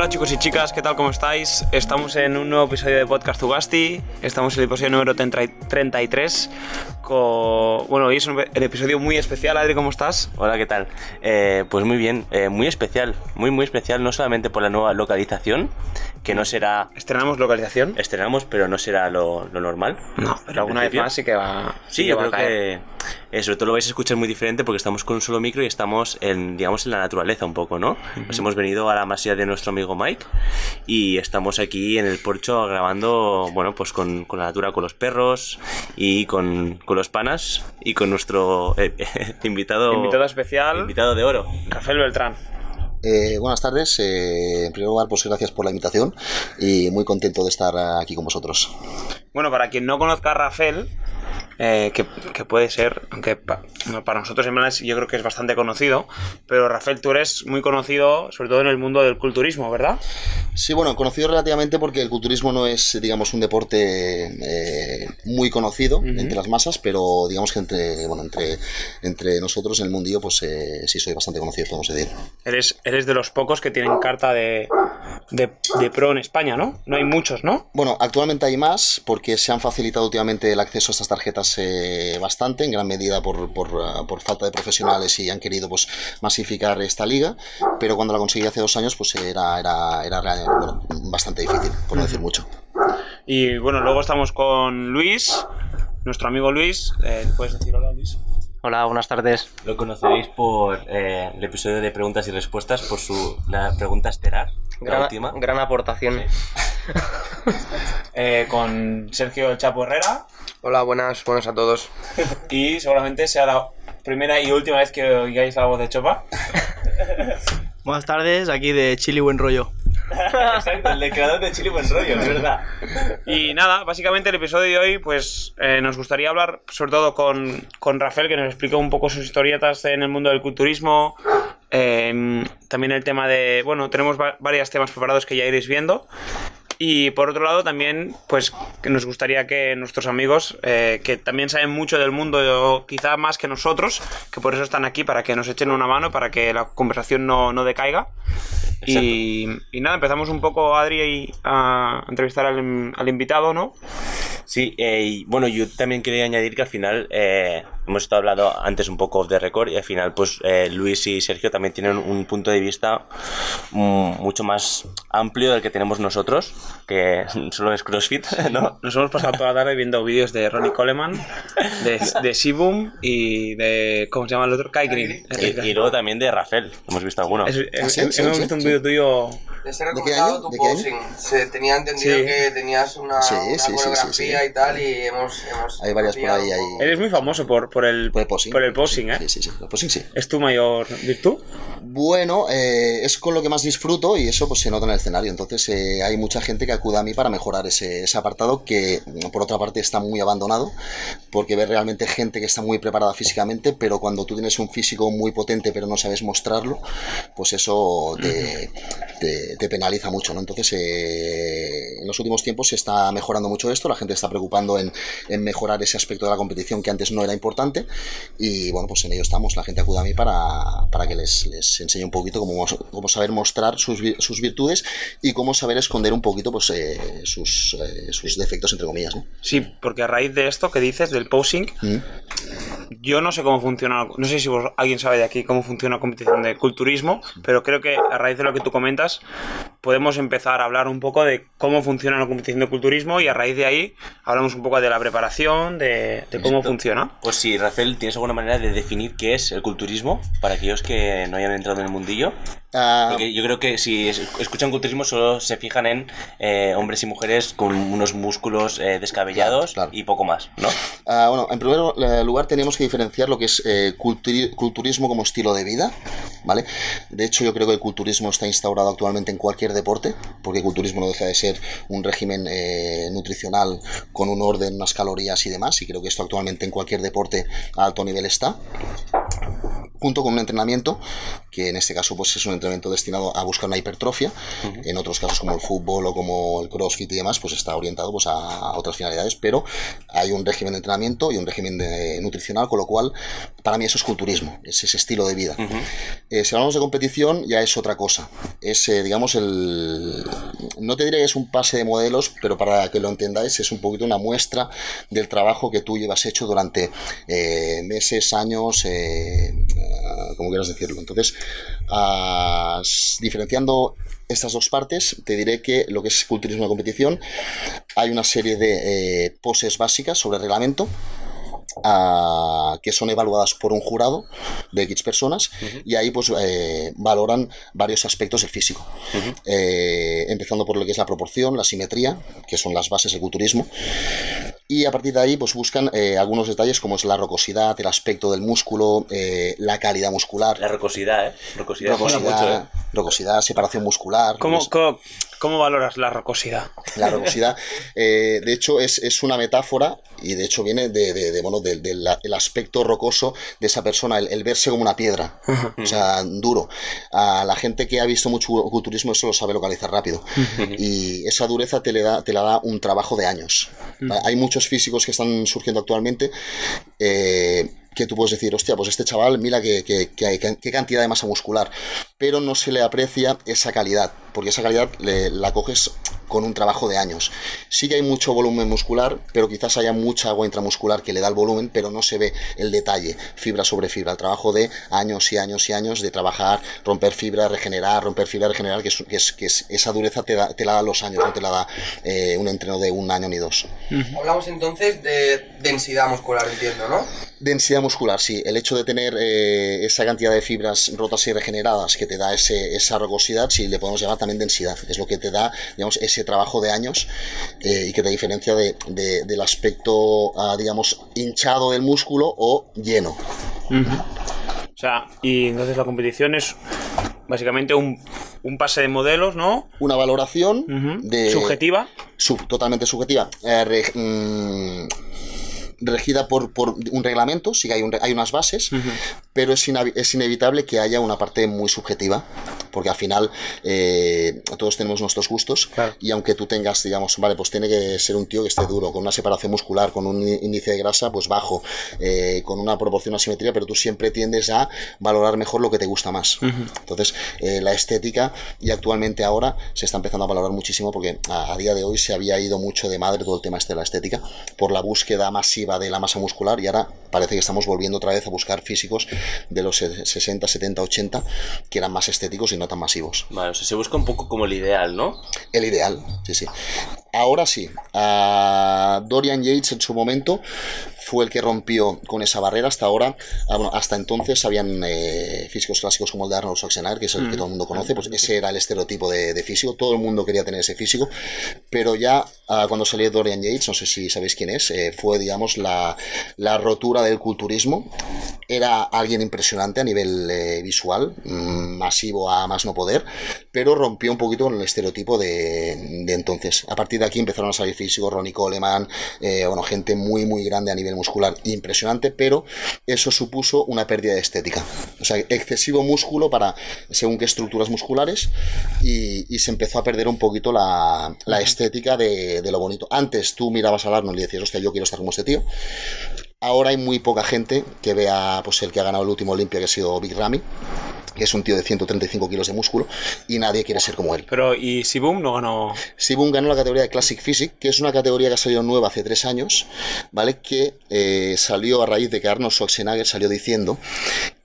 Hola chicos y chicas, ¿qué tal? ¿Cómo estáis? Estamos en un nuevo episodio de Podcast Zugasti. Estamos en el episodio número 33. Con... Bueno, hoy es un episodio muy especial. Adri, ¿cómo estás? Hola, ¿qué tal? Eh, pues muy bien, eh, muy especial, muy muy especial, no solamente por la nueva localización, que no será... ¿Estrenamos localización? Estrenamos, pero no será lo, lo normal. No, pero alguna vez más sí que va... Sí, que yo va a creo caer. que eh, sobre todo lo vais a escuchar muy diferente porque estamos con un solo micro y estamos en, digamos, en la naturaleza un poco, ¿no? Nos hemos venido a la masía de nuestro amigo Mike y estamos aquí en el porcho grabando, bueno, pues con, con la natura, con los perros y con, con los panas y con nuestro eh, invitado, Invitado especial, invitado de oro. Rafael Beltrán. Eh, buenas tardes. Eh, en primer lugar, pues gracias por la invitación y muy contento de estar aquí con vosotros. Bueno, para quien no conozca a Rafael, eh, que, que puede ser, aunque pa- no, para nosotros en yo creo que es bastante conocido, pero Rafael, tú eres muy conocido, sobre todo en el mundo del culturismo, ¿verdad? Sí, bueno, conocido relativamente porque el culturismo no es, digamos, un deporte eh, muy conocido Ujú. entre las masas, pero digamos que entre, bueno, entre, entre nosotros en el mundillo, pues eh, sí soy bastante conocido, podemos decir. Eres, eres de los pocos que tienen carta de, de, de pro en España, ¿no? No hay muchos, ¿no? Bueno, actualmente hay más porque se han facilitado últimamente el acceso a estas tarjetas bastante, en gran medida por, ah, por falta de profesionales y han querido pues masificar esta liga, pero cuando la conseguí hace dos años pues era, era, era bastante difícil, por no decir mucho. Y bueno, luego estamos con Luis, nuestro amigo Luis. Eh, ¿Puedes decir hola, Luis? Hola, buenas tardes. Lo conoceréis por eh, el episodio de preguntas y respuestas, por su la pregunta estelar, la Gran, última. gran aportación. Eh, con Sergio El Chapo Herrera. Hola, buenas, buenas a todos. Y seguramente sea la primera y última vez que oigáis la voz de Chopa. Buenas tardes, aquí de Chile Buen Rollo. Exacto, el creador de Chile Buen Rollo, es verdad. Y nada, básicamente el episodio de hoy, pues eh, nos gustaría hablar sobre todo con, con Rafael, que nos explicó un poco sus historietas en el mundo del culturismo. eh, también el tema de. Bueno, tenemos va- varios temas preparados que ya iréis viendo. Y por otro lado, también, pues que nos gustaría que nuestros amigos, eh, que también saben mucho del mundo, quizá más que nosotros, que por eso están aquí, para que nos echen una mano, para que la conversación no, no decaiga. Y, y nada, empezamos un poco, Adri, a entrevistar al, al invitado, ¿no? Sí, eh, y bueno, yo también quería añadir que al final eh, hemos estado hablando antes un poco de récord y al final pues eh, Luis y Sergio también tienen un punto de vista mm, mucho más amplio del que tenemos nosotros, que solo es CrossFit, ¿no? Nos hemos pasado toda la tarde viendo vídeos de Ronnie Coleman, de, de y de. ¿Cómo se llama el otro? Kai Green. Y, y luego también de Rafael, hemos visto alguno. Es- sí, hemos visto un vídeo tuyo. He qué año? tu ¿De qué año? Se tenía entendido Sí. que tenías una, Sí, una sí, sí, sí, coreografía y tal, y hemos. hemos Hay varias por ahí, hay-. Eres muy famoso por, por, el, Por el posing. por el posing, ¿eh? Sí, sí, sí, el posing sí. ¿Es tu mayor virtud? Bueno, eh, es con lo que más disfruto y eso pues se nota en el escenario. Entonces eh, hay mucha gente que acude a mí para mejorar ese, ese apartado que por otra parte está muy abandonado porque ves realmente gente que está muy preparada físicamente, pero cuando tú tienes un físico muy potente pero no sabes mostrarlo, pues eso te, te- te penaliza mucho. ¿no? Entonces eh, en los últimos tiempos se está mejorando mucho esto, la gente está preocupando en, en mejorar ese aspecto de la competición que antes no era importante y bueno, pues en ello estamos. La gente acude a mí para, para que les, les enseñe un poquito cómo, cómo saber mostrar sus, sus virtudes y cómo saber esconder un poquito pues, eh, sus, eh, sus defectos, entre comillas. ¿no? Sí, porque a raíz de esto que dices, del posing, Mm. yo no sé cómo funciona, no sé si vos- alguien sabe de aquí cómo funciona la competición de culturismo, pero creo que a raíz de lo que tú comentas, podemos empezar a hablar un poco de cómo funciona la competición de culturismo y a raíz de ahí hablamos un poco de la preparación, de, de cómo funciona. Pues sí, Rafael, ¿tienes alguna manera de definir qué es el culturismo para aquellos que no hayan entrado en el mundillo? Ah, Porque yo creo que si es- escuchan culturismo solo se fijan en eh, hombres y mujeres con unos músculos eh, descabellados Claro, claro. y poco más, ¿no? Ah, bueno, en primer eh, lugar tenemos que diferenciar lo que es eh, culturi- culturismo como estilo de vida, ¿vale? De hecho, yo creo que el culturismo está instaurado actualmente en cualquier deporte, porque el culturismo no deja de ser un régimen eh, nutricional con un orden, unas calorías y demás, y creo que esto actualmente en cualquier deporte a alto nivel está. Junto con un entrenamiento que en este caso pues es un entrenamiento destinado a buscar una hipertrofia. En otros casos como el fútbol o como el crossfit y demás pues está orientado pues a otras finalidades pero hay un régimen de entrenamiento y un régimen de nutricional con lo cual para mí eso es culturismo es ese estilo de vida Eh, si hablamos de competición ya es otra cosa es eh, digamos el no te diré que es un pase de modelos pero para que lo entendáis es un poquito una muestra del trabajo que tú llevas hecho durante eh, meses años ah, como quieras decirlo. Entonces, diferenciando estas dos partes, te diré que lo que es culturismo de competición, hay una serie de poses básicas sobre reglamento. Que son evaluadas por un jurado de X personas y ahí pues eh, valoran varios aspectos del físico. Eh, empezando por lo que es la proporción, la simetría que son las bases del culturismo y a partir de ahí, pues buscan eh, algunos detalles como es la rocosidad, el aspecto del músculo, eh, la calidad muscular, La rocosidad, ¿eh? Rocosidad, rocosidad, mucho, ¿eh? rocosidad, separación muscular. ¿Cómo, pues, cómo, cómo valoras la rocosidad? la rocosidad, eh, de hecho, es, es una metáfora y de hecho viene de, de- de, bueno, del el aspecto rocoso de esa persona, el, el verse como una piedra, o sea, duro. A la gente que ha visto mucho culturismo eso lo sabe localizar rápido. Y esa dureza te, le da, te la da un trabajo de años. Hay muchos físicos que están surgiendo actualmente. eh, que tú puedes decir, hostia, pues este chaval, mira qué, qué- qué- qué- qué cantidad de masa muscular, pero no se le aprecia esa calidad, porque esa calidad le- la coges con un trabajo de años. Sí que hay mucho volumen muscular, pero quizás haya mucha agua intramuscular que le da el volumen, pero no se ve el detalle, fibra sobre fibra, el trabajo de años y años y años de trabajar, romper fibra, regenerar, romper fibra, regenerar, que es, que es- que es- esa dureza te, da- te la da los años, no te la da eh, un entreno de un año ni dos. Hablamos entonces de densidad muscular, entiendo, ¿no? Densidad muscular, sí. El hecho de tener eh, esa cantidad de fibras rotas y regeneradas que te da ese, esa rugosidad, sí, le podemos llamar también densidad. Es lo que te da, digamos, ese trabajo de años eh, y que te diferencia de- de- del aspecto, ah, digamos, hinchado del músculo o lleno. O sea, y entonces la competición es básicamente un, un pase de modelos, ¿no? Una valoración de... Subjetiva. sub- totalmente subjetiva, eh, re- mm, regida por, por un reglamento, sí que hay, un hay unas bases, pero es, es inevitable que haya una parte muy subjetiva, porque al final eh, todos tenemos nuestros gustos Claro. y aunque tú tengas, digamos, vale, pues tiene que ser un tío que esté duro, con una separación muscular, con un índice de grasa pues bajo, eh, con una proporción asimetría, pero tú siempre tiendes a valorar mejor lo que te gusta más. Entonces, eh, la estética y actualmente ahora se está empezando a valorar muchísimo porque a, a día de hoy se había ido mucho de madre todo el tema este de la estética por la búsqueda masiva de la masa muscular y ahora parece que estamos volviendo otra vez a buscar físicos de los se- 60, 70, 80 que eran más estéticos y no tan masivos. Vale, o sea, se busca un poco como el ideal, ¿no? El ideal, sí, sí. Ahora sí, a Dorian Yates en su momento fue el que rompió con esa barrera. Hasta ahora, ah, bueno, hasta entonces habían eh, físicos clásicos como el de Arnold Schwarzenegger, que es el que todo el mundo conoce, pues ese era el estereotipo de, de físico. Todo el mundo quería tener ese físico, pero ya ah, cuando salió Dorian Yates, no sé si sabéis quién es, eh, fue, digamos, la, la rotura del culturismo. Era alguien impresionante a nivel eh, visual, mm, masivo a más no poder, pero rompió un poquito con el estereotipo de, de entonces. A partir de aquí empezaron a salir físicos, Ronnie Coleman, eh, bueno, gente muy, muy grande a nivel muscular, impresionante, pero eso supuso una pérdida de estética. O sea, excesivo músculo para según qué estructuras musculares y, y se empezó a perder un poquito la, la estética de, de lo bonito. Antes tú mirabas al Arnold y decías, hostia, yo quiero estar como este tío. Ahora hay muy poca gente que vea pues el que ha ganado el último Olimpia, que ha sido Big Ramy, es un tío de 135 kilos de músculo, y nadie quiere ser como él. Pero, ¿y Sibum no ganó? Sibum ganó la categoría de Classic Physique, que es una categoría que ha salido nueva hace tres años, ¿vale? Que eh, salió a raíz de que Arnold Schwarzenegger salió diciendo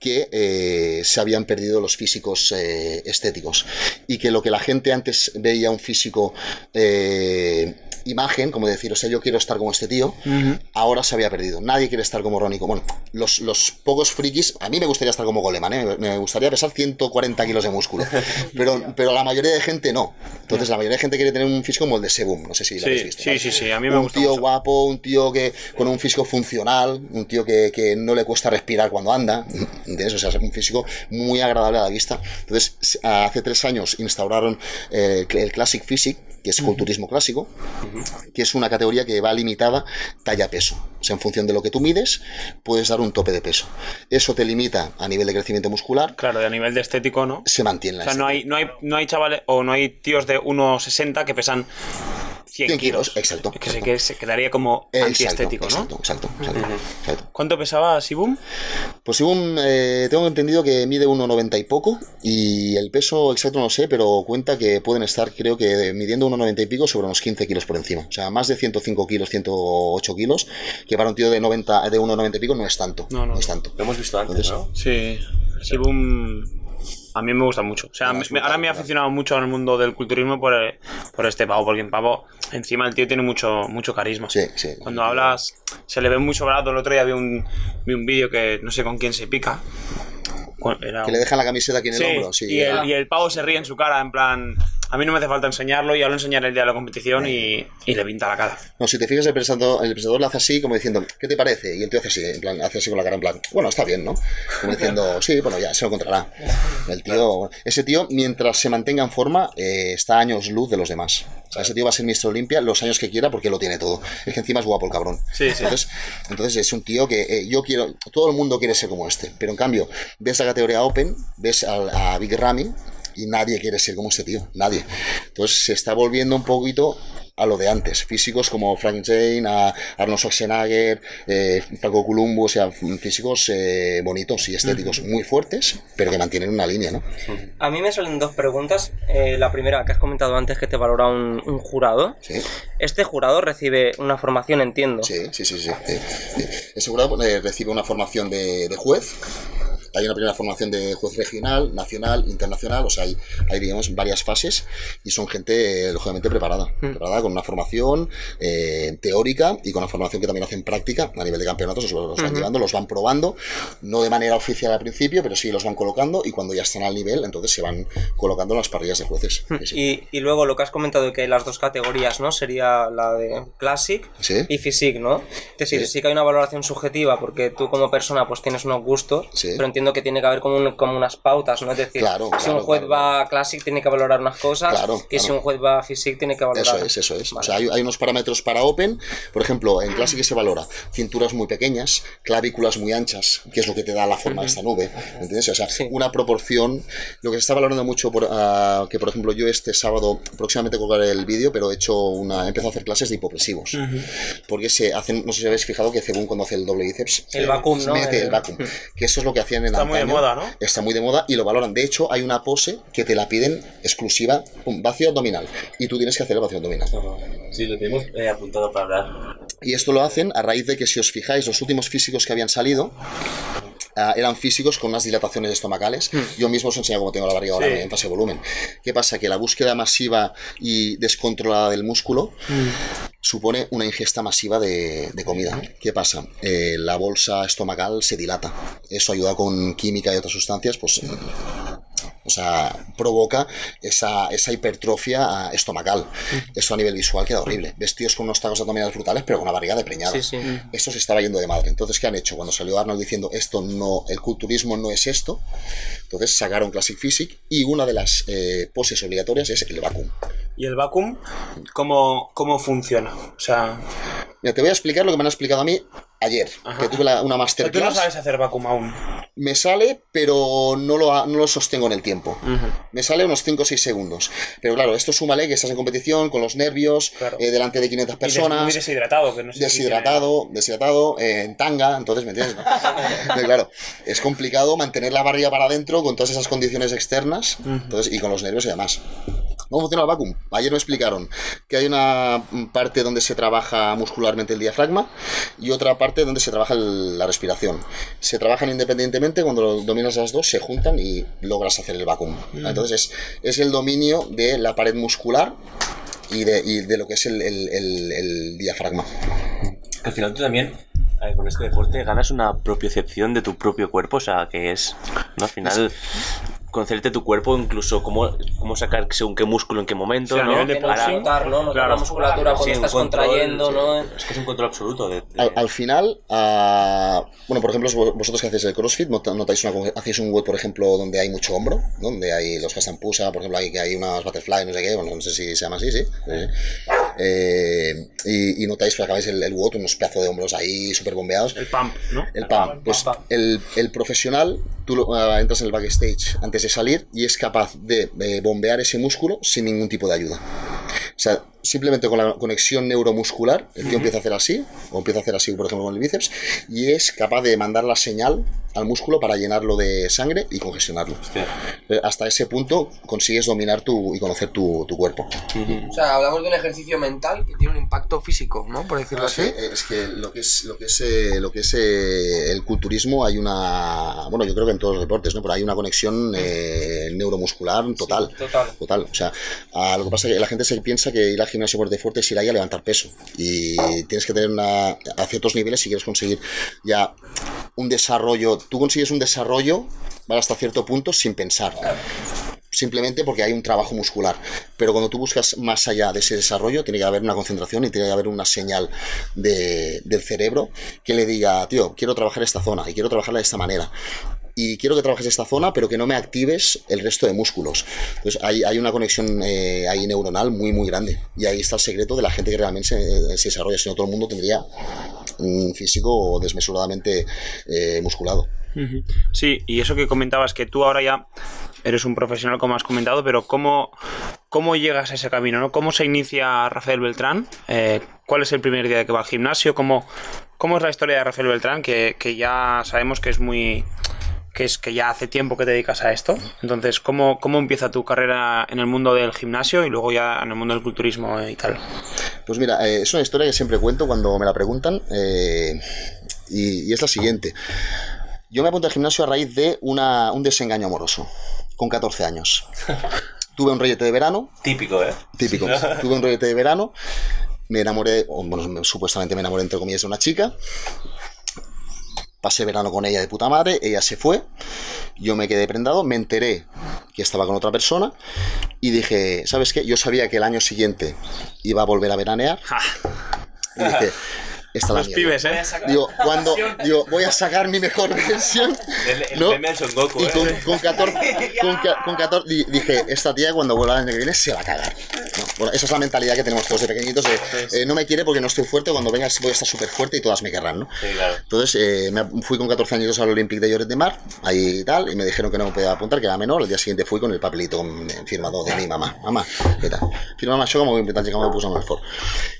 que eh, se habían perdido los físicos eh, estéticos y que lo que la gente antes veía un físico eh, imagen, como decir, o sea, yo quiero estar como este tío, ahora se había perdido. Nadie quiere estar como Ronnie. Bueno, los, los pocos frikis, a mí me gustaría estar como Goleman, ¿eh? me, gustaría pesar 140 kilos de músculo, pero, pero la mayoría de gente no. Entonces, la mayoría de gente quiere tener un físico como el de Sebum, no sé si lo habéis Sí, visto. sí, ¿vale? sí, sí, a mí me un gusta tío mucho. guapo, un tío que con un físico funcional, un tío que, que no le cuesta respirar cuando anda, ¿entiendes? O sea, es un físico muy agradable a la vista. Entonces, hace tres años instauraron eh, el Classic Physique, que es culturismo clásico, que es una categoría que va limitada talla-peso. O sea, en función de lo que tú mides, puedes dar un tope de peso. Eso te limita a nivel de crecimiento muscular, Claro, y a nivel de estético, ¿no? se mantiene la O sea, no hay, no hay, no hay chavales o no hay tíos de 1,60 que pesan 100, 100 kilos, exacto. Que se, que se quedaría como Exacto, antiestético, ¿no? exacto, exacto, exacto, exacto. ¿Cuánto pesaba Sibum? Pues según eh, tengo entendido que mide 1,90 y poco y el peso exacto no lo sé, pero cuenta que pueden estar creo que midiendo 1,90 y pico sobre unos 15 kilos por encima. O sea, más de 105 kilos, 108 kilos, que para un tío de 90 de 1,90 y pico no es tanto. No, no. es tanto. Lo hemos visto antes, ¿no? Sí, Sibum a mí me gusta mucho. O sea, me- me- ahora me he aficionado mucho al mundo del culturismo por, eh, por este pavo, porque en pavo, encima el tío tiene mucho, mucho carisma. Sí, sí. Cuando hablas, se le ve muy sobrado. El otro día vi un, vi un vídeo que no sé con quién se pica. Era Que le dejan la camiseta aquí en el Sí, hombro. Sí, y, el, y el pavo se ríe en su cara, en plan. A mí no me hace falta enseñarlo, ya lo enseñaré el día de la competición y, y le pinta la cara. No, si te fijas, el presentador, el presentador le hace así, como diciendo, ¿qué te parece? Y el tío hace así, en plan, hace así con la cara, en plan, bueno, está bien, ¿no? Como diciendo, sí, bueno, ya se lo encontrará. El tío, ese tío, mientras se mantenga en forma, eh, está a años luz de los demás. O sea, ese tío va a ser Mr. Olimpia los años que quiera porque lo tiene todo. Es que encima es guapo el cabrón. Sí, sí. Entonces, entonces es un tío que eh, yo quiero, todo el mundo quiere ser como este. Pero en cambio, ves la categoría Open, ves al- a, Big Ramy y nadie quiere ser como este tío. Nadie. Entonces se está volviendo un poquito a lo de antes. Físicos como Frankenstein, a Arnold Schwarzenegger, eh, Franco Columbo, o sea, físicos eh, bonitos y estéticos muy fuertes, pero que mantienen una línea, ¿no? A mí me salen dos preguntas. Eh, la primera, que has comentado antes que te valora un, un jurado. Sí. Este jurado recibe una formación, entiendo. Sí, sí, sí, sí. sí, sí. El jurado eh, recibe una formación de, de juez. Hay una primera formación de juez regional, nacional, internacional, o sea, hay, hay digamos, varias fases y son gente, eh, lógicamente, preparada. Preparada con una formación eh, teórica y con una formación que también hacen práctica a nivel de campeonatos, los, los van llevando, los van probando, no de manera oficial al principio, pero sí los van colocando y cuando ya están al nivel, entonces se van colocando en las parrillas de jueces. Sí, sí. Y, y luego lo que has comentado que hay las dos categorías, ¿no? Sería la de Classic Sí. y Physique, ¿no? Es decir, Sí. sí. que hay una valoración subjetiva porque tú como persona pues tienes unos gustos, pero entiendo que tiene que haber como, un- como unas pautas, ¿no? Es decir, Claro, si claro, un juez claro, va a Classic tiene que valorar unas cosas y si un juez va a Physique tiene que valorar... Eso es, eso es. O Vale. sea, hay, hay unos parámetros para Open. Por ejemplo, en Classic se valora cinturas muy pequeñas, clavículas muy anchas, que es lo que te da la forma de esta nube. ¿Entiendes? O sea, Sí. una proporción. Lo que se está valorando mucho, por, ah, que por ejemplo yo este sábado, próximamente colgaré el vídeo, pero he hecho una, he empezado a hacer clases de hipopresivos. Porque se hacen, no sé si habéis fijado que según cuando hace el doble bíceps, El eh, vacuum, ¿no? mete el El- vacuum. Que eso es lo que hacían en Está muy de moda, ¿no? Está muy de moda y lo valoran. De hecho, hay una pose que te la piden exclusiva, un vacío abdominal. Y tú tienes que hacer el vacío abdominal. Sí, lo tenemos eh, apuntado para hablar. Y esto lo hacen a raíz de que, si os fijáis, los últimos físicos que habían salido ah, eran físicos con unas dilataciones estomacales. Yo mismo os enseño cómo tengo la barriga ahora Sí. en fase de volumen. ¿Qué pasa? Que la búsqueda masiva y descontrolada del músculo supone una ingesta masiva de, de comida. ¿Qué pasa? Eh, la bolsa estomacal se dilata. Eso ayuda con química y otras sustancias, pues o sea, provoca esa, esa hipertrofia ah, estomacal. Eso a nivel visual queda horrible. Vestidos con unos tacos abdominales brutales, pero con una barriga de preñada. Sí, sí. Esto se estaba yendo de madre. Entonces, ¿qué han hecho? Cuando salió Arnold diciendo esto no, el culturismo no es esto, entonces sacaron Classic Physique y una de las eh, poses obligatorias es el vacuum. ¿Y el vacuum cómo, cómo funciona? O sea, Mira, te voy a explicar lo que me han explicado a mí ayer, Ajá. que tuve la- una tú no masterclass. sabes hacer vacuum aún. Me sale, pero no lo, no lo sostengo en el tiempo. Me sale unos 5 o 6 segundos. Pero claro, esto súmale que estás en competición con los nervios, Claro. eh, delante de 500 Y des- personas. muy deshidratado, que no sé si deshidratado, deshidratado, eh, en tanga, entonces, ¿me entiendes? no? Claro, es complicado mantener la barriga para adentro con todas esas condiciones externas entonces, y con los nervios y demás. ¿Cómo funciona el vacuum? Ayer me explicaron que hay una mm, parte donde se trabaja muscularmente el diafragma y otra parte donde se trabaja el- la respiración. Se trabajan independientemente, cuando dominas las dos se juntan y logras hacer el vacuum. Entonces es, es el dominio de la pared muscular y de, y de lo que es el, el- el- diafragma. Al final tú también, con este deporte, ganas una propiocepción de tu propio cuerpo, o sea, que es, ¿no? Al final, conocerte tu cuerpo, incluso cómo, cómo sacar según qué músculo en qué momento, Sí, a ¿no? nivel de no Para- notar, ¿no? Notar Claro. la musculatura cuando Sí, estás control, contrayendo, sí. ¿no? Es que es un control absoluto. De, de- Al, al final, ah, bueno, por ejemplo, vos- vosotros que hacéis el CrossFit, notáis una, hacéis un web, por ejemplo, donde hay mucho hombro, ¿no? donde hay los que están pusa, por ejemplo, hay que hay unas butterfly, no sé qué, bueno, no sé si se llama así, sí. sí. Eh, y, y notáis que acabáis el, el WOD, unos pedazos de hombros ahí súper bombeados. El pump, ¿no? El PAM. Pues el, el profesional, tú lo- ah, entras en el backstage antes de salir y es capaz de eh, bombear ese músculo sin ningún tipo de ayuda. O sea, simplemente con la conexión neuromuscular, el tío empieza a hacer así, o empieza a hacer así, por ejemplo, con el bíceps, y es capaz de mandar la señal al músculo para llenarlo de sangre y congestionarlo. Eh, Hasta ese punto consigues dominar tu, y conocer tu, tu cuerpo. O sea, hablamos de un ejercicio mental que tiene un impacto físico, ¿no? Por decirlo es así. es que lo que es lo que es eh, lo que es eh, el culturismo hay una bueno yo creo que en todos los deportes no pero hay una conexión eh, neuromuscular total total. total o sea a lo que pasa es que la gente se piensa que ir al gimnasio fuerte fuerte es ir ahí a levantar peso y tienes que tener una a ciertos niveles si quieres conseguir ya un desarrollo tú consigues un desarrollo ¿vale? hasta cierto punto sin pensar simplemente porque hay un trabajo muscular. Pero cuando tú buscas más allá de ese desarrollo, tiene que haber una concentración y tiene que haber una señal de- del cerebro que le diga, tío, quiero trabajar esta zona y quiero trabajarla de esta manera. Y quiero que trabajes esta zona, pero que no me actives el resto de músculos. Entonces hay, hay una conexión eh, ahí neuronal muy, muy grande. Y ahí está el secreto de la gente que realmente se, se desarrolla. Si no, todo el mundo tendría un físico desmesuradamente eh, musculado. Sí, y eso que comentabas, que tú ahora ya eres un profesional, como has comentado, pero ¿cómo, cómo llegas a ese camino? ¿no? ¿Cómo se inicia Rafael Beltrán? Eh, ¿Cuál es el primer día que va al gimnasio? ¿Cómo, cómo es la historia de Rafael Beltrán? Que, que ya sabemos que es muy... que es que ya hace tiempo que te dedicas a esto. Entonces, ¿cómo, cómo empieza tu carrera en el mundo del gimnasio y luego ya en el mundo del culturismo y tal? Pues mira, eh, es una historia que siempre cuento cuando me la preguntan eh, y, y es la siguiente. Yo me apunté al gimnasio a raíz de una- un desengaño amoroso, con 14 años. Tuve un rollete de verano, Típico, ¿eh? típico, tuve un rollete de verano, me enamoré, o, bueno, me- supuestamente me enamoré entre comillas de una chica, pasé verano con ella de puta madre, ella se fue, yo me quedé prendado, me enteré que estaba con otra persona y dije, ¿sabes qué? Yo sabía que el año siguiente iba a volver a veranear y dije, esta la los mierda. pibes, ¿eh? Digo, cuando digo, voy a sacar mi mejor versión. El, el ¿no? meme del Son Goku, Y ¿eh? con, con 14, con, ca- con 14 di- dije, esta tía cuando vuelva el año que viene se va a cagar. ¿no? Bueno, esa es la mentalidad que tenemos todos de pequeñitos. de, eh, no me quiere porque no estoy fuerte, cuando venga voy a estar súper fuerte y todas me querrán, ¿no? Sí, claro. Entonces eh, me fui con 14 años al Olympic de Lloret de Mar, ahí y tal, y me dijeron que no me podía apuntar, que era menor. El día siguiente fui con el papelito mm, firmado de mi mamá. Mamá, ¿qué tal? Firma mamá, yo como voy a intentar llegar, me puso en el for.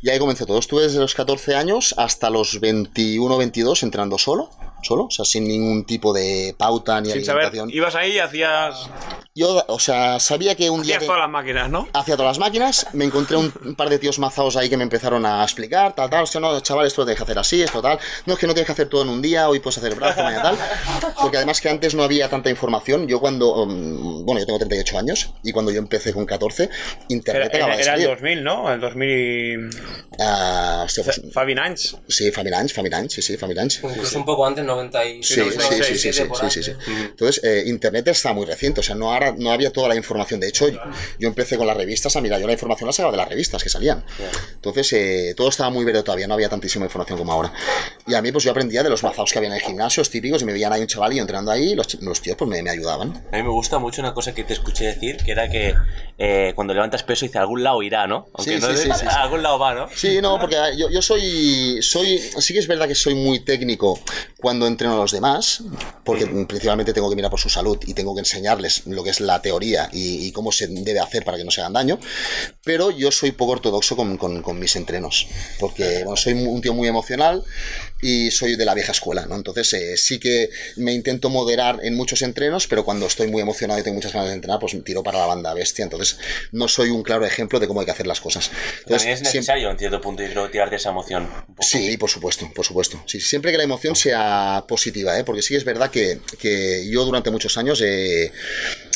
Y ahí comenzó todo. Estuve desde los 14 años hasta los 21, 22 entrenando solo, solo, o sea, sin ningún tipo de pauta ni Sin saber, alimentación. ibas ahí y hacías, Yo, o sea, sabía que un día hacías que todas las máquinas, ¿no? hacia todas las máquinas, me encontré un, un par de tíos mazados ahí que me empezaron a explicar, tal, tal, hostia, no, chaval, esto lo tienes que hacer así, esto tal, no es que no tienes que hacer todo en un día, hoy puedes hacer brazo, mañana tal, porque además que antes no había tanta información, yo cuando, um, bueno, yo tengo 38 años, y cuando yo empecé con 14, Era, internet era- acaba de era el salir. 2000, ¿no? El 2000 y... Ah, hostia, pues, Fabi Nines. sí, Famirance, Famirance, sí, sí, Famirance. Incluso un poco antes, 90 y... Sí, sí, sí, sí, sí, 97 sí, sí, sí, sí. Entonces, eh, Internet está muy reciente, o sea, no, ahora, no había toda la información. De hecho, yo, yo empecé con las revistas a mirar, yo la información la sacaba de las revistas que salían. Entonces, eh, todo estaba muy verde todavía, no había tantísima información como ahora. Y a mí, pues yo aprendía de los mazaos que había en el gimnasio, los típicos, y me veían ahí un chaval y yo entrenando ahí, los, los tíos pues me, me ayudaban. A mí me gusta mucho una cosa que te escuché decir, que era que eh, cuando levantas peso dice, algún lado irá, ¿no? Aunque Sí, no sí, sí, sí, sí. a algún lado va, ¿no? Sí, no, porque yo, yo soy, soy. Sí que es verdad que soy muy técnico cuando entreno a los demás, porque principalmente tengo que mirar por su salud y tengo que enseñarles lo que es la teoría y, y cómo se debe hacer para que no se hagan daño. Pero yo soy poco ortodoxo con, con- con mis entrenos, porque bueno, soy un tío muy emocional y soy de la vieja escuela, ¿no? Entonces eh, sí que me intento moderar en muchos entrenos, pero cuando estoy muy emocionado y tengo muchas ganas de entrenar, pues tiro para la banda bestia. Entonces no soy un claro ejemplo de cómo hay que hacer las cosas. Entonces, También es siempre- necesario, en cierto punto, yo creo, tirarte esa emoción. Sí, por supuesto, por supuesto. Sí, siempre que la emoción sea positiva, ¿eh? porque sí es verdad que, que yo durante muchos años he,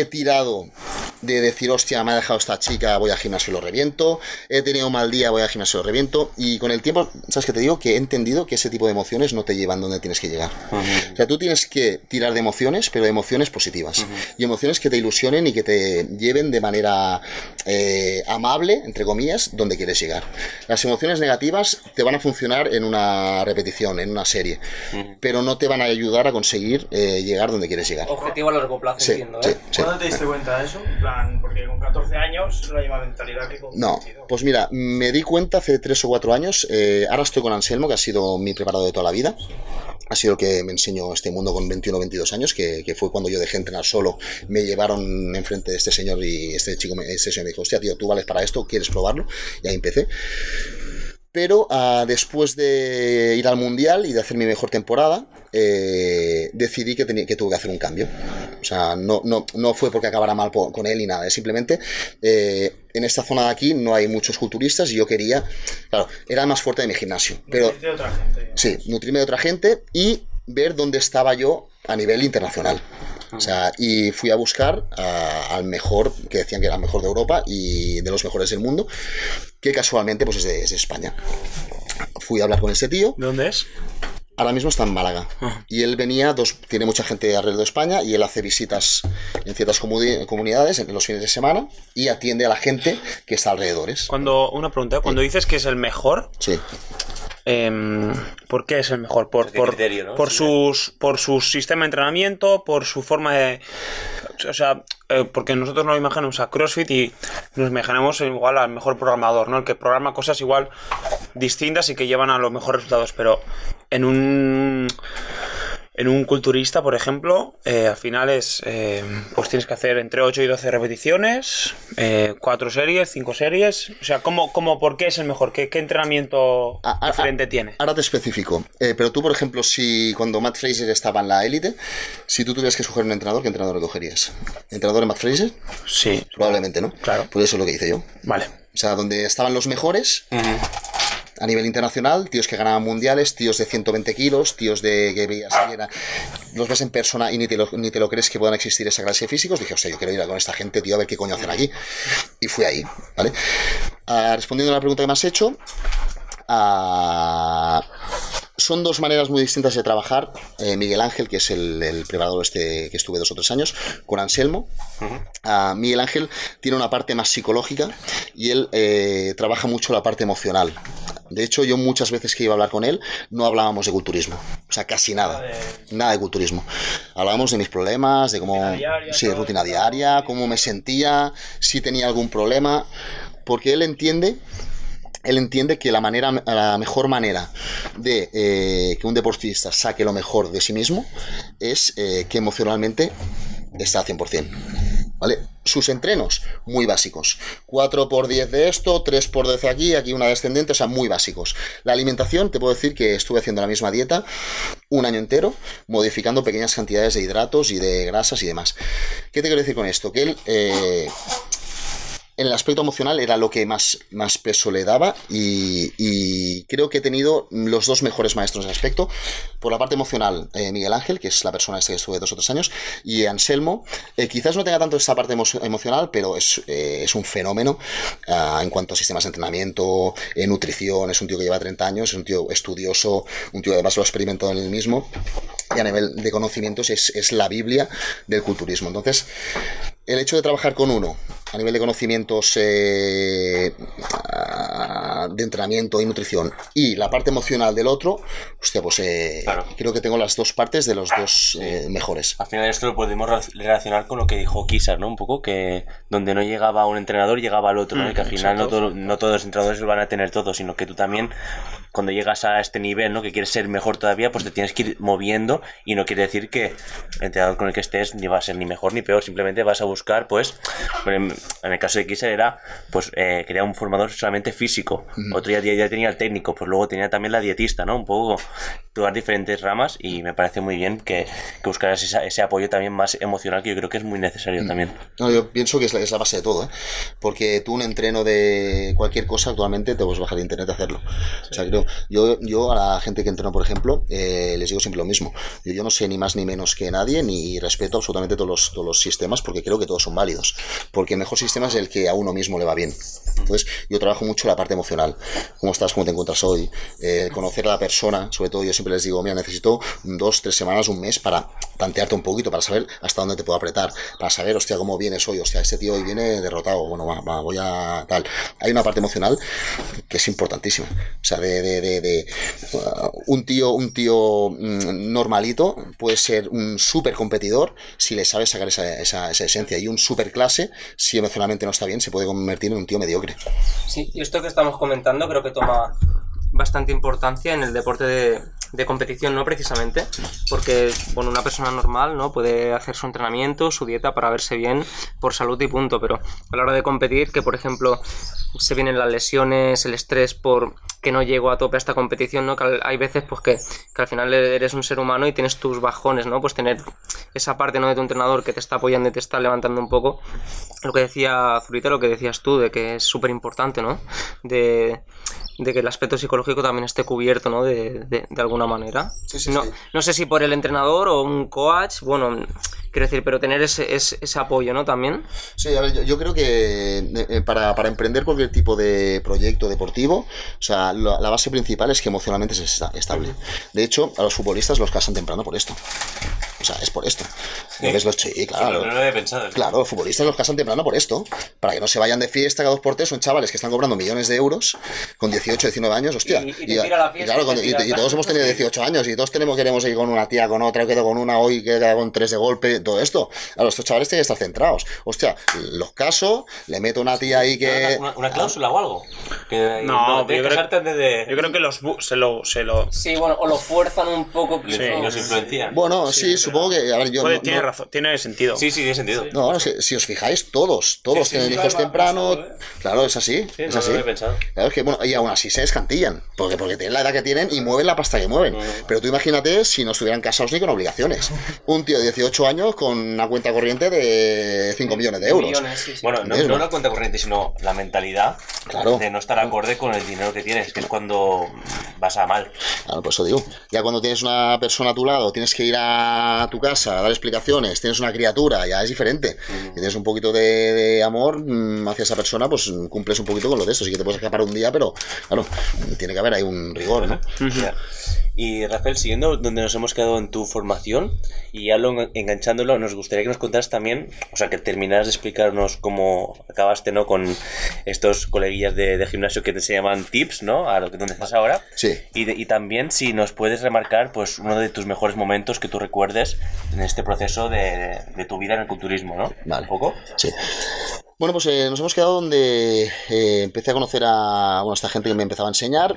he tirado de decir, hostia, me ha dejado esta chica, voy al gimnasio y lo reviento, he tenido un mal día, voy al gimnasio y lo reviento, y con el tiempo, ¿sabes qué te digo? Que he entendido que ese tipo de emociones no te llevan donde tienes que llegar. O sea, tú tienes que tirar de emociones, pero de emociones positivas, y emociones que te ilusionen y que te lleven de manera eh, amable, entre comillas, donde quieres llegar. Las emociones negativas te van a funcionar en una repetición, en una serie, pero no te van a ayudar a conseguir eh, llegar donde quieres llegar. Objetivo a largo plazo, Sí, entiendo, sí, ¿eh? sí. ¿Cuándo te diste cuenta de eso? En plan, porque con 14 años no hay más mentalidad que con No, 22. pues mira, me di cuenta hace tres o cuatro años, eh, ahora estoy con Anselmo, que ha sido mi preparador de toda la vida, ha sido el que me enseñó este mundo con 21 o 22 años, que, que fue cuando yo dejé entrenar solo, me llevaron enfrente de este señor y este chico, me- este señor me dijo, hostia, tío, tú vales para esto, ¿quieres probarlo? Y ahí empecé. Pero ah, después de ir al Mundial y de hacer mi mejor temporada, eh, decidí que, tenía, que tuve que hacer un cambio. O sea, no, no, no fue porque acabara mal po- con él ni nada, es simplemente eh, en esta zona de aquí no hay muchos culturistas y yo quería, claro, era el más fuerte de mi gimnasio, pero De otra gente. sí, nutrirme de otra gente y ver dónde estaba yo a nivel internacional. O sea, y fui a buscar a- al mejor, que decían que era el mejor de Europa y de los mejores del mundo, que casualmente pues es de, es de España. Fui a hablar con ese tío, ¿De dónde es? ahora mismo está en Málaga. Y él venía, dos, tiene mucha gente alrededor de España y él hace visitas en ciertas comuni- comunidades en los fines de semana y atiende a la gente que está alrededores. Cuando, una pregunta, cuando dices que es el mejor, Sí. Em, ¿por qué es el mejor? ¿Por, ¿Por criterio, no? por Sí. sus, por su sistema de entrenamiento, por su forma de... O sea, eh, porque nosotros nos imaginamos a CrossFit y nos imaginamos igual al mejor programador, ¿no? El que programa cosas igual distintas y que llevan a los mejores resultados, pero en un... En un culturista, por ejemplo, eh, al final es, eh, pues tienes que hacer entre 8 y 12 repeticiones, 4 series, 5 series. O sea, ¿cómo, cómo, ¿por qué es el mejor? ¿Qué, qué entrenamiento ah, diferente tiene? Ahora te especifico. Eh, pero tú, por ejemplo, si cuando Matt Fraser estaba en la élite, si tú tuvieras que escoger un entrenador, ¿qué entrenador cogerías? ¿Entrenador de Matt Fraser? Sí, Probablemente, ¿no? Claro. Pues eso es lo que hice yo. vale. O sea, donde estaban los mejores a nivel internacional, tíos que ganaban mundiales, tíos de 120 kilos, tíos de que veías los ves en persona y ni te, lo, ni te lo crees que puedan existir esa clase de físicos. Dije, o sea, yo quiero ir a con esta gente, tío, a ver qué coño hacen aquí. Y fui ahí, ¿vale? Ah, respondiendo a la pregunta que me has hecho, ah, son dos maneras muy distintas de trabajar. Eh, Miguel Ángel, que es el, el preparador este que estuve dos o tres años, con Anselmo. Ah, Miguel Ángel tiene una parte más psicológica y él eh, trabaja mucho la parte emocional. De hecho, yo muchas veces que iba a hablar con él no hablábamos de culturismo. O sea, casi nada. Nada de culturismo. Hablábamos de mis problemas, de cómo... Diaria, sí, rutina diaria, cómo me sentía, si tenía algún problema. Porque él entiende él entiende que la, manera, la mejor manera de eh, que un deportista saque lo mejor de sí mismo es eh, que emocionalmente está al 100%. ¿Vale? Sus entrenos, muy básicos. 4 por 10 de esto, 3 por 10 aquí, aquí una descendente, o sea, muy básicos. La alimentación, te puedo decir que estuve haciendo la misma dieta un año entero, modificando pequeñas cantidades de hidratos y de grasas y demás. ¿Qué te quiero decir con esto? Que él... eh, en el aspecto emocional era lo que más, más peso le daba y, creo que he tenido los dos mejores maestros en aspecto. Por la parte emocional, eh, Miguel Ángel, que es la persona esta que estuve dos o tres años, y Anselmo, eh, quizás no tenga tanto esa parte emo- emocional, pero es, eh, es un fenómeno ah, en cuanto a sistemas de entrenamiento, nutrición, es un tío que lleva 30 años, es un tío estudioso, un tío que además lo ha experimentado en él mismo, y a nivel de conocimientos es, es la Biblia del culturismo. Entonces, el hecho de trabajar con uno a nivel de conocimientos eh, ah, de entrenamiento y nutrición y la parte emocional del otro, hostia, pues eh, Claro. creo que tengo las dos partes de los dos eh, mejores. Al final esto lo podemos relacionar con lo que dijo Kisar, ¿no? Un poco que donde no llegaba un entrenador llegaba al otro, ¿no? Y que al final no, todo- no todos los entrenadores lo van a tener todo, sino que tú también cuando llegas a este nivel, ¿no? Que quieres ser mejor todavía, pues te tienes que ir moviendo y no quiere decir que el entrenador con el que estés ni va a ser ni mejor ni peor, simplemente vas a buscar, pues, en, el caso de Kisar era, pues, eh, quería un formador solamente físico, otro día, ya tenía el técnico, pues luego tenía también la dietista, ¿no? Un poco probar diferentes ramas y me parece muy bien que, que buscaras esa- ese apoyo también más emocional que yo creo que es muy necesario también. No, yo pienso que es la, es la base de todo, ¿eh? Porque tú un entreno de cualquier cosa actualmente te puedes bajar de internet a hacerlo. O sea, creo, yo, yo a la gente que entreno, por ejemplo, eh, les digo siempre lo mismo. Yo, yo no sé ni más ni menos que nadie, ni respeto absolutamente todos los, todos los sistemas, porque creo que todos son válidos. Porque el mejor sistema es el que a uno mismo le va bien. Entonces, yo trabajo mucho la parte emocional. ¿Cómo estás? ¿Cómo te encuentras hoy? Eh, conocer a la persona, sobre todo yo siempre les digo, mira, necesito dos, tres semanas, un mes para tantearte un poquito, para saber hasta dónde te puedo apretar, para saber, hostia, cómo vienes hoy, hostia, este tío hoy viene derrotado, bueno, va, va, voy a tal. Hay una parte emocional que es importantísima. O sea, de, de, de, de, uh, un tío, un tío mm, normalito puede ser un súper competidor si le sabes sacar esa, esa, esa esencia. Y un súper clase, si emocionalmente no está bien, se puede convertir en un tío mediocre. Sí, y esto que estamos comentando creo que toma bastante importancia en el deporte de, de competición, ¿no? Precisamente, porque, bueno, una persona normal, ¿no? Puede hacer su entrenamiento, su dieta para verse bien por salud y punto, pero a la hora de competir, que por ejemplo se vienen las lesiones, el estrés por que no llego a tope a esta competición, ¿no? Que hay veces pues que, que al final eres un ser humano y tienes tus bajones, ¿no? Pues tener esa parte, ¿no? De tu entrenador que te está apoyando y te está levantando un poco. Lo que decía Zurita, lo que decías tú, de que es súper importante, ¿no? De, de que el aspecto psicológico también esté cubierto, ¿no? De, de- de alguna manera. Sí, sí, no, sí. no sé si por el entrenador o un coach, bueno, quiero decir, pero tener ese, ese, ese apoyo, ¿no? También. Sí, a ver, yo, yo creo que eh, para, para emprender cualquier tipo de proyecto deportivo, o sea, la, la base principal es que emocionalmente se está estable. De hecho, a los futbolistas los casan temprano por esto. O sea, es por esto. ¿No ves los sí, claro. no lo había pensado. Claro, los futbolistas los casan temprano por esto. Para que no se vayan de fiesta cada dos por tres. Son chavales que están cobrando millones de euros con 18, 19 años, hostia. Y- y la claro, con- todos hemos tenido 18 años y todos tenemos, queremos ir con una tía, con otra, quedo con una hoy, queda con tres de golpe, todo esto. Claro, estos chavales tienen que estar centrados. Hostia, los caso, le meto una tía ahí que. ¿Una, una cláusula o algo? Que, No, no, de yo creo- casarte antes de... Yo creo que los se lo, se lo Sí, bueno, o lo fuerzan un poco. Sí. los influencian. Bueno, sí, supongo que. A ver, yo. puede- no- tiene no- razón, tiene sentido. Sí, sí, tiene sentido. No, no, si, si os fijáis, todos, todos tienen sí, hijos temprano. pensado, ¿eh? Claro, es así. Sí, es no así. lo había pensado. Claro, es que, bueno, y aún así se descantillan, porque, porque tienen la edad que tienen y mueven la pasta que mueven. Pero tú imagínate si no estuvieran casados ni con obligaciones. Un tío de 18 años con una cuenta corriente de 5 millones de euros. Millones, sí, sí. Bueno, no, no la cuenta corriente, sino la mentalidad Claro. de no estar acorde con el dinero que tienes, que es cuando vas a mal. Claro, por eso digo. Ya cuando tienes una persona a tu lado, tienes que ir a tu casa a dar explicaciones, tienes una criatura, ya es diferente. Y tienes un poquito de, de amor mm, hacia esa persona, pues mm, cumples un poquito con lo de esto. Sí que te puedes escapar un día, pero claro, tiene que haber ahí un rigor, ¿no? Y Rafael, siguiendo donde nos hemos quedado en tu formación y ya lo engan- enganchándolo, nos gustaría que nos contaras también, o sea, que terminaras de explicarnos cómo acabaste, ¿no? Con estos coleguillas de, de gimnasio que te se llaman tips, ¿no? A lo que donde estás ahora. Sí. Y, de- y también si nos puedes remarcar, pues, uno de tus mejores momentos que tú recuerdes en este proceso de, de tu vida en el culturismo, ¿no? Vale. Un poco. Sí. Bueno, pues eh, nos hemos quedado donde eh, empecé a conocer a bueno, esta gente que me empezaba a enseñar.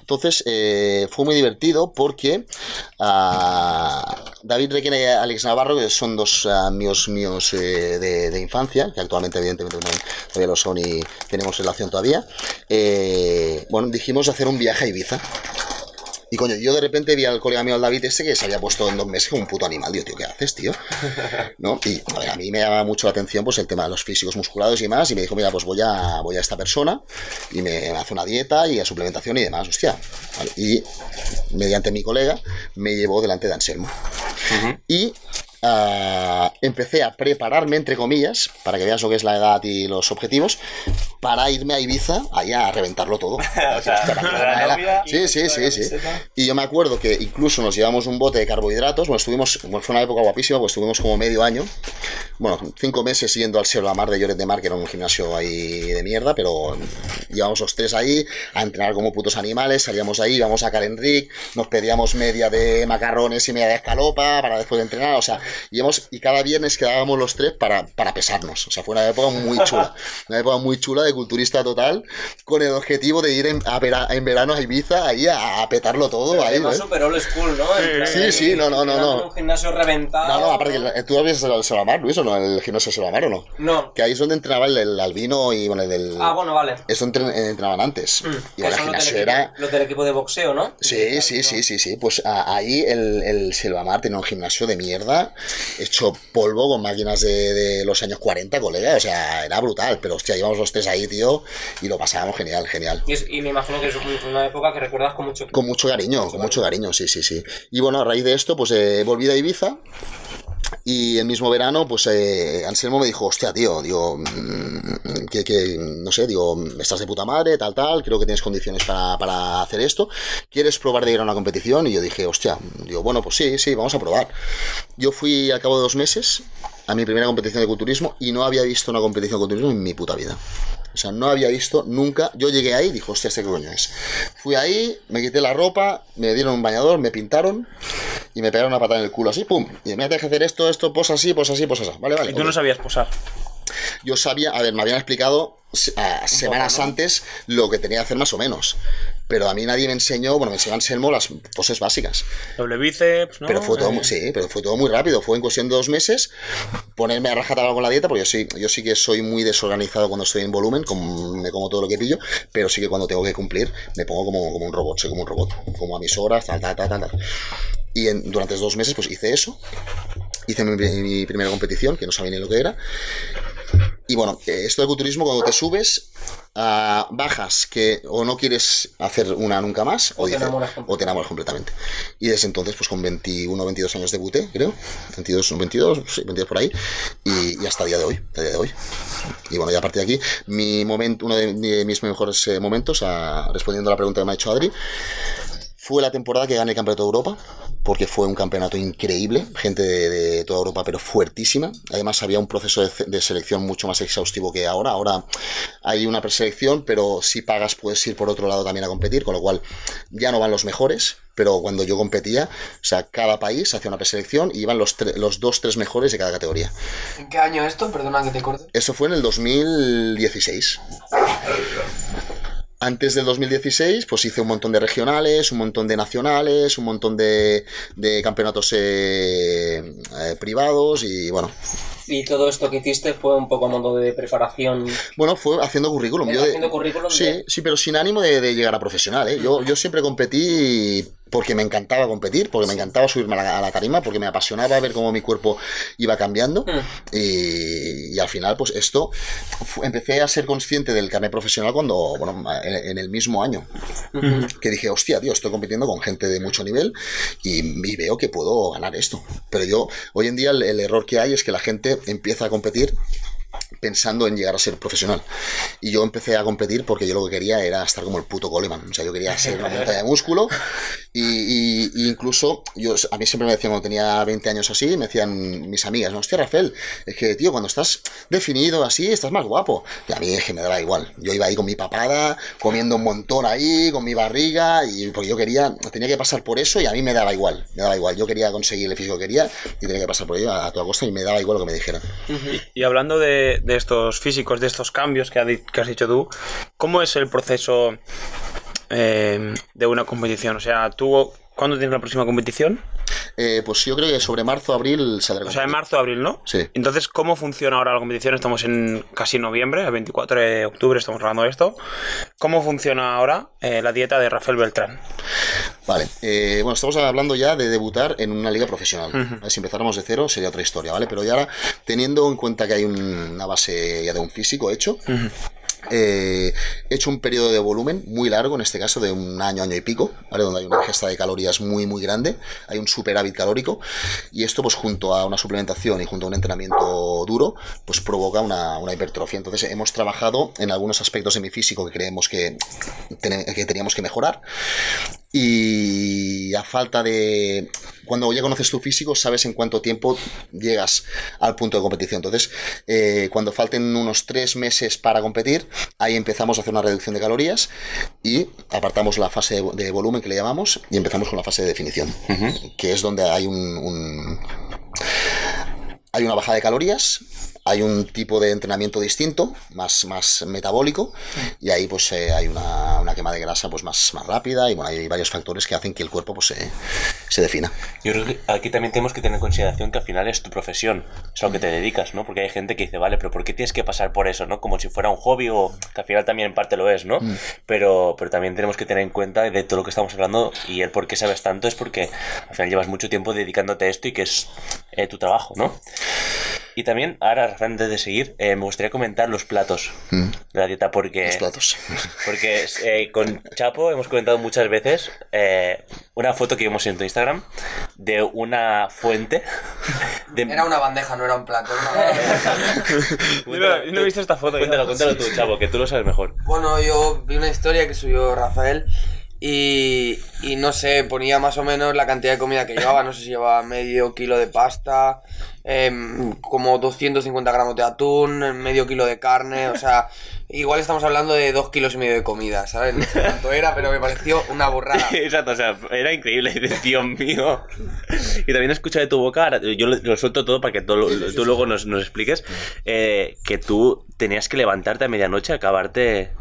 Entonces eh, fue muy divertido porque David Requena y Alex Navarro, que son dos amigos míos eh, de, infancia, que actualmente evidentemente todavía lo son y tenemos relación todavía, bueno, dijimos hacer un viaje a Ibiza. Y coño, yo de repente vi al colega mío, al David, este que se había puesto en dos meses como un puto animal. Digo, tío, ¿qué haces, tío? ¿No? Y a, ver, a mí me llama mucho la atención pues el tema de los físicos musculados y demás. Y me dijo, mira, pues voy a, voy a esta persona y me hace una dieta y a suplementación y demás. Hostia. Vale, Y mediante mi colega me llevó delante de Anselmo. Y ah, empecé a prepararme, entre comillas, para que veas lo que es la edad y los objetivos, para irme a Ibiza allá a reventarlo todo. O sea, la Sí, sí, sí, sí. Y yo me acuerdo que incluso nos llevamos un bote de carbohidratos. Bueno, estuvimos, bueno, fue una época guapísima, pues estuvimos como medio año, bueno, cinco meses yendo al Cielo la Mar de Lloret de Mar, que era un gimnasio ahí de mierda, pero llevamos los tres ahí a entrenar como putos animales. Salíamos ahí, íbamos a Calenric, nos pedíamos media de macarrones y media de escalopa para después de entrenar. O sea, Y, hemos, y cada viernes quedábamos los tres para, para pesarnos. O sea, fue una época muy chula. Una época muy chula de culturista total, con el objetivo de ir en, a vera- en verano a Ibiza ahí a, a petarlo todo. Ahí, Además, ¿eh? super old school, ¿no? Sí, sí, no, no, no, no. Un gimnasio reventado. No, no, aparte que tú habías el Solamar, Luis, o no, el gimnasio Solamar, ¿o no? No. Que ahí es donde entrenaba el, el albino y bueno, el del... Ah, bueno, vale. Eso entren- entrenaban antes. Mm, Y bueno, el son los del gimnasio equipo- era... Los del equipo de boxeo, ¿no? Sí, sí, sí, sí, sí. Pues a- ahí el, el Silvamar tenía un gimnasio de mierda, hecho polvo con máquinas de, de los años 40, colega. O sea, era brutal. Pero hostia, íbamos los tres ahí, tío, y lo pasábamos genial, genial. Y, es- y me imagino que es un- una época que recuerdas con mucho Con mucho cariño, con mucho cariño, sí, sí, sí. Y bueno, a raíz de esto, pues eh, volví de Ibiza. Y el mismo verano, pues eh, Anselmo me dijo, hostia, tío, digo, mm, que, no sé, digo, estás de puta madre, tal, tal, creo que tienes condiciones para, para hacer esto. ¿Quieres probar de ir a una competición? Y yo dije, hostia, digo, bueno, pues sí, sí, vamos a probar. Yo fui al cabo de dos meses a mi primera competición de culturismo y no había visto una competición de culturismo en mi puta vida. O sea, no había visto nunca. Yo llegué ahí y dije, hostia, ¿este qué coño es? Fui ahí, me quité la ropa, me dieron un bañador, me pintaron y me pegaron una patada en el culo así, pum. Y me tienes que hacer esto, esto, posa así, posa así, posa así. Vale, vale. Y tú no sabías posar. Yo sabía, a ver, me habían explicado a- semanas antes lo que tenía que hacer más o menos. Pero a mí nadie me enseñó, bueno, me enseñó Anselmo las poses básicas. Doble bíceps, ¿no? Pero fue todo, Eh, muy- sí, pero fue todo muy rápido. Fue en cuestión de dos meses ponerme a rajatabla con la dieta, porque yo sí, yo sí que soy muy desorganizado cuando estoy en volumen, como, me como todo lo que pillo, pero sí que cuando tengo que cumplir me pongo como, como un robot, soy como un robot, como a mis horas, tal, tal, tal, tal. tal. Y en- durante esos dos meses pues hice eso, hice mi, mi primera competición, que no sabía ni lo que era. Y bueno, esto de culturismo, cuando te subes, ah, bajas que o no quieres hacer una nunca más, o, O te enamoras o te enamoras completamente. Y desde entonces, pues con 21 22 años debuté, creo. 22, 22, sí, 22 por ahí. Y, y hasta el día de hoy, hasta el día de hoy. Y bueno, ya a partir de aquí, mi momento, uno de, mis mejores eh, momentos, ah, respondiendo a la pregunta que me ha hecho Adri, fue la temporada que gané el Campeonato de Europa, porque fue un campeonato increíble, gente de, de toda Europa, pero fuertísima. Además, había un proceso de, de selección mucho más exhaustivo que ahora. Ahora hay una preselección, pero si pagas puedes ir por otro lado también a competir, con lo cual ya no van los mejores. Pero cuando yo competía, o sea, cada país hacía una preselección y iban los, los dos, tres mejores de cada categoría. ¿En qué año esto? Perdona que te corte. Eso fue en el 2016. Antes del 2016, pues hice un montón de regionales, un montón de nacionales, un montón de, de campeonatos eh, eh, privados y bueno. Y todo esto que hiciste fue un poco a modo de preparación. Bueno, fue haciendo currículum. Yo de- haciendo currículum sí, de- sí, pero sin ánimo de, de llegar a profesional. ¿eh? Yo, yo siempre competí porque me encantaba competir, porque me encantaba subirme a la, a la tarima, porque me apasionaba ver cómo mi cuerpo iba cambiando. Hmm. Y, y al final, pues esto, fu- empecé a ser consciente del carnet profesional cuando, bueno, en, en el mismo año, que dije, hostia, tío, estoy compitiendo con gente de mucho nivel y, y veo que puedo ganar esto. Pero yo, hoy en día, el, el error que hay es que la gente empieza a competir pensando en llegar a ser profesional. Y yo empecé a competir porque yo lo que quería era estar como el puto Coleman. O sea, yo quería ser una montaña de músculo. Y, y- y incluso, yo, a mí siempre me decían, cuando tenía 20 años así, me decían mis amigas, no, hostia, Rafael, es que, tío, cuando estás definido así, estás más guapo. Y a mí es que me daba igual. Yo iba ahí con mi papada, comiendo un montón ahí, con mi barriga, y porque yo quería, tenía que pasar por eso y a mí me daba igual. Me daba igual. Yo quería conseguir el físico que quería y tenía que pasar por ello a, a toda costa y me daba igual lo que me dijeran. Y hablando de, de estos físicos, de estos cambios que, ha di- que has dicho tú, ¿cómo es el proceso eh, de una competición? O sea, tú, ¿cuándo tienes la próxima competición? Eh, pues yo creo que sobre marzo, abril saldrá. O sea, en marzo, abril, ¿no? Sí. Entonces, ¿cómo funciona ahora la competición? Estamos en casi noviembre, el 24 de octubre estamos grabando esto. ¿Cómo funciona ahora eh, la dieta de Rafael Beltrán? Vale, eh, bueno, estamos hablando ya de debutar en una liga profesional. Si empezáramos de cero sería otra historia, ¿vale? Pero ya ahora, teniendo en cuenta que hay un- una base ya de un físico hecho, eh, he hecho un periodo de volumen muy largo, en este caso de un año, año y pico, ¿vale? Donde hay una ingesta de calorías muy, muy grande, hay un superávit calórico, y esto, pues junto a una suplementación y junto a un entrenamiento duro, pues provoca una, una hipertrofia. Entonces, hemos trabajado en algunos aspectos de mi físico que creemos que, tene- que teníamos que mejorar, y a falta de cuando ya conoces tu físico sabes en cuánto tiempo llegas al punto de competición. Entonces eh, cuando falten unos tres meses para competir ahí empezamos a hacer una reducción de calorías y apartamos la fase de, de volumen que le llamamos y empezamos con la fase de definición que es donde hay un, un- hay una bajada de calorías, hay un tipo de entrenamiento distinto, más, más metabólico, y ahí pues eh, hay una, una quema de grasa pues más, más rápida, y bueno, hay varios factores que hacen que el cuerpo pues se, se defina. Yo creo que aquí también tenemos que tener en consideración que al final es tu profesión, es a lo que te dedicas, ¿no? Porque hay gente que dice, vale, pero ¿por qué tienes que pasar por eso, no? Como si fuera un hobby o que al final también en parte lo es, ¿no? Pero, pero también tenemos que tener en cuenta de todo lo que estamos hablando y el por qué sabes tanto es porque al final llevas mucho tiempo dedicándote a esto y que es eh, tu trabajo, ¿no? Y también, ahora, antes de seguir, eh, me gustaría comentar los platos Mm. de la dieta porque... Los platos. Porque eh, con Chapo hemos comentado muchas veces eh, una foto que vimos en tu Instagram de una fuente. De... Era una bandeja, no era un plato. era una bandeja. Yo no, yo no he visto esta foto. Cuéntalo, cuéntalo tú, Chapo, que tú lo sabes mejor. bueno, yo vi una historia que subió Rafael y, y no sé, ponía más o menos la cantidad de comida que llevaba. No sé si llevaba medio kilo de pasta, em, como 250 gramos de atún, medio kilo de carne. O sea, igual estamos hablando de dos kilos y medio de comida, ¿sabes? No sé cuánto era, pero me pareció una burrada. Exacto, o sea, era increíble, Dios mío. Y también escucha de tu boca, ahora, yo lo, lo suelto todo para que tú, lo- tú luego nos, nos expliques, eh, que tú tenías que levantarte a medianoche, acabarte...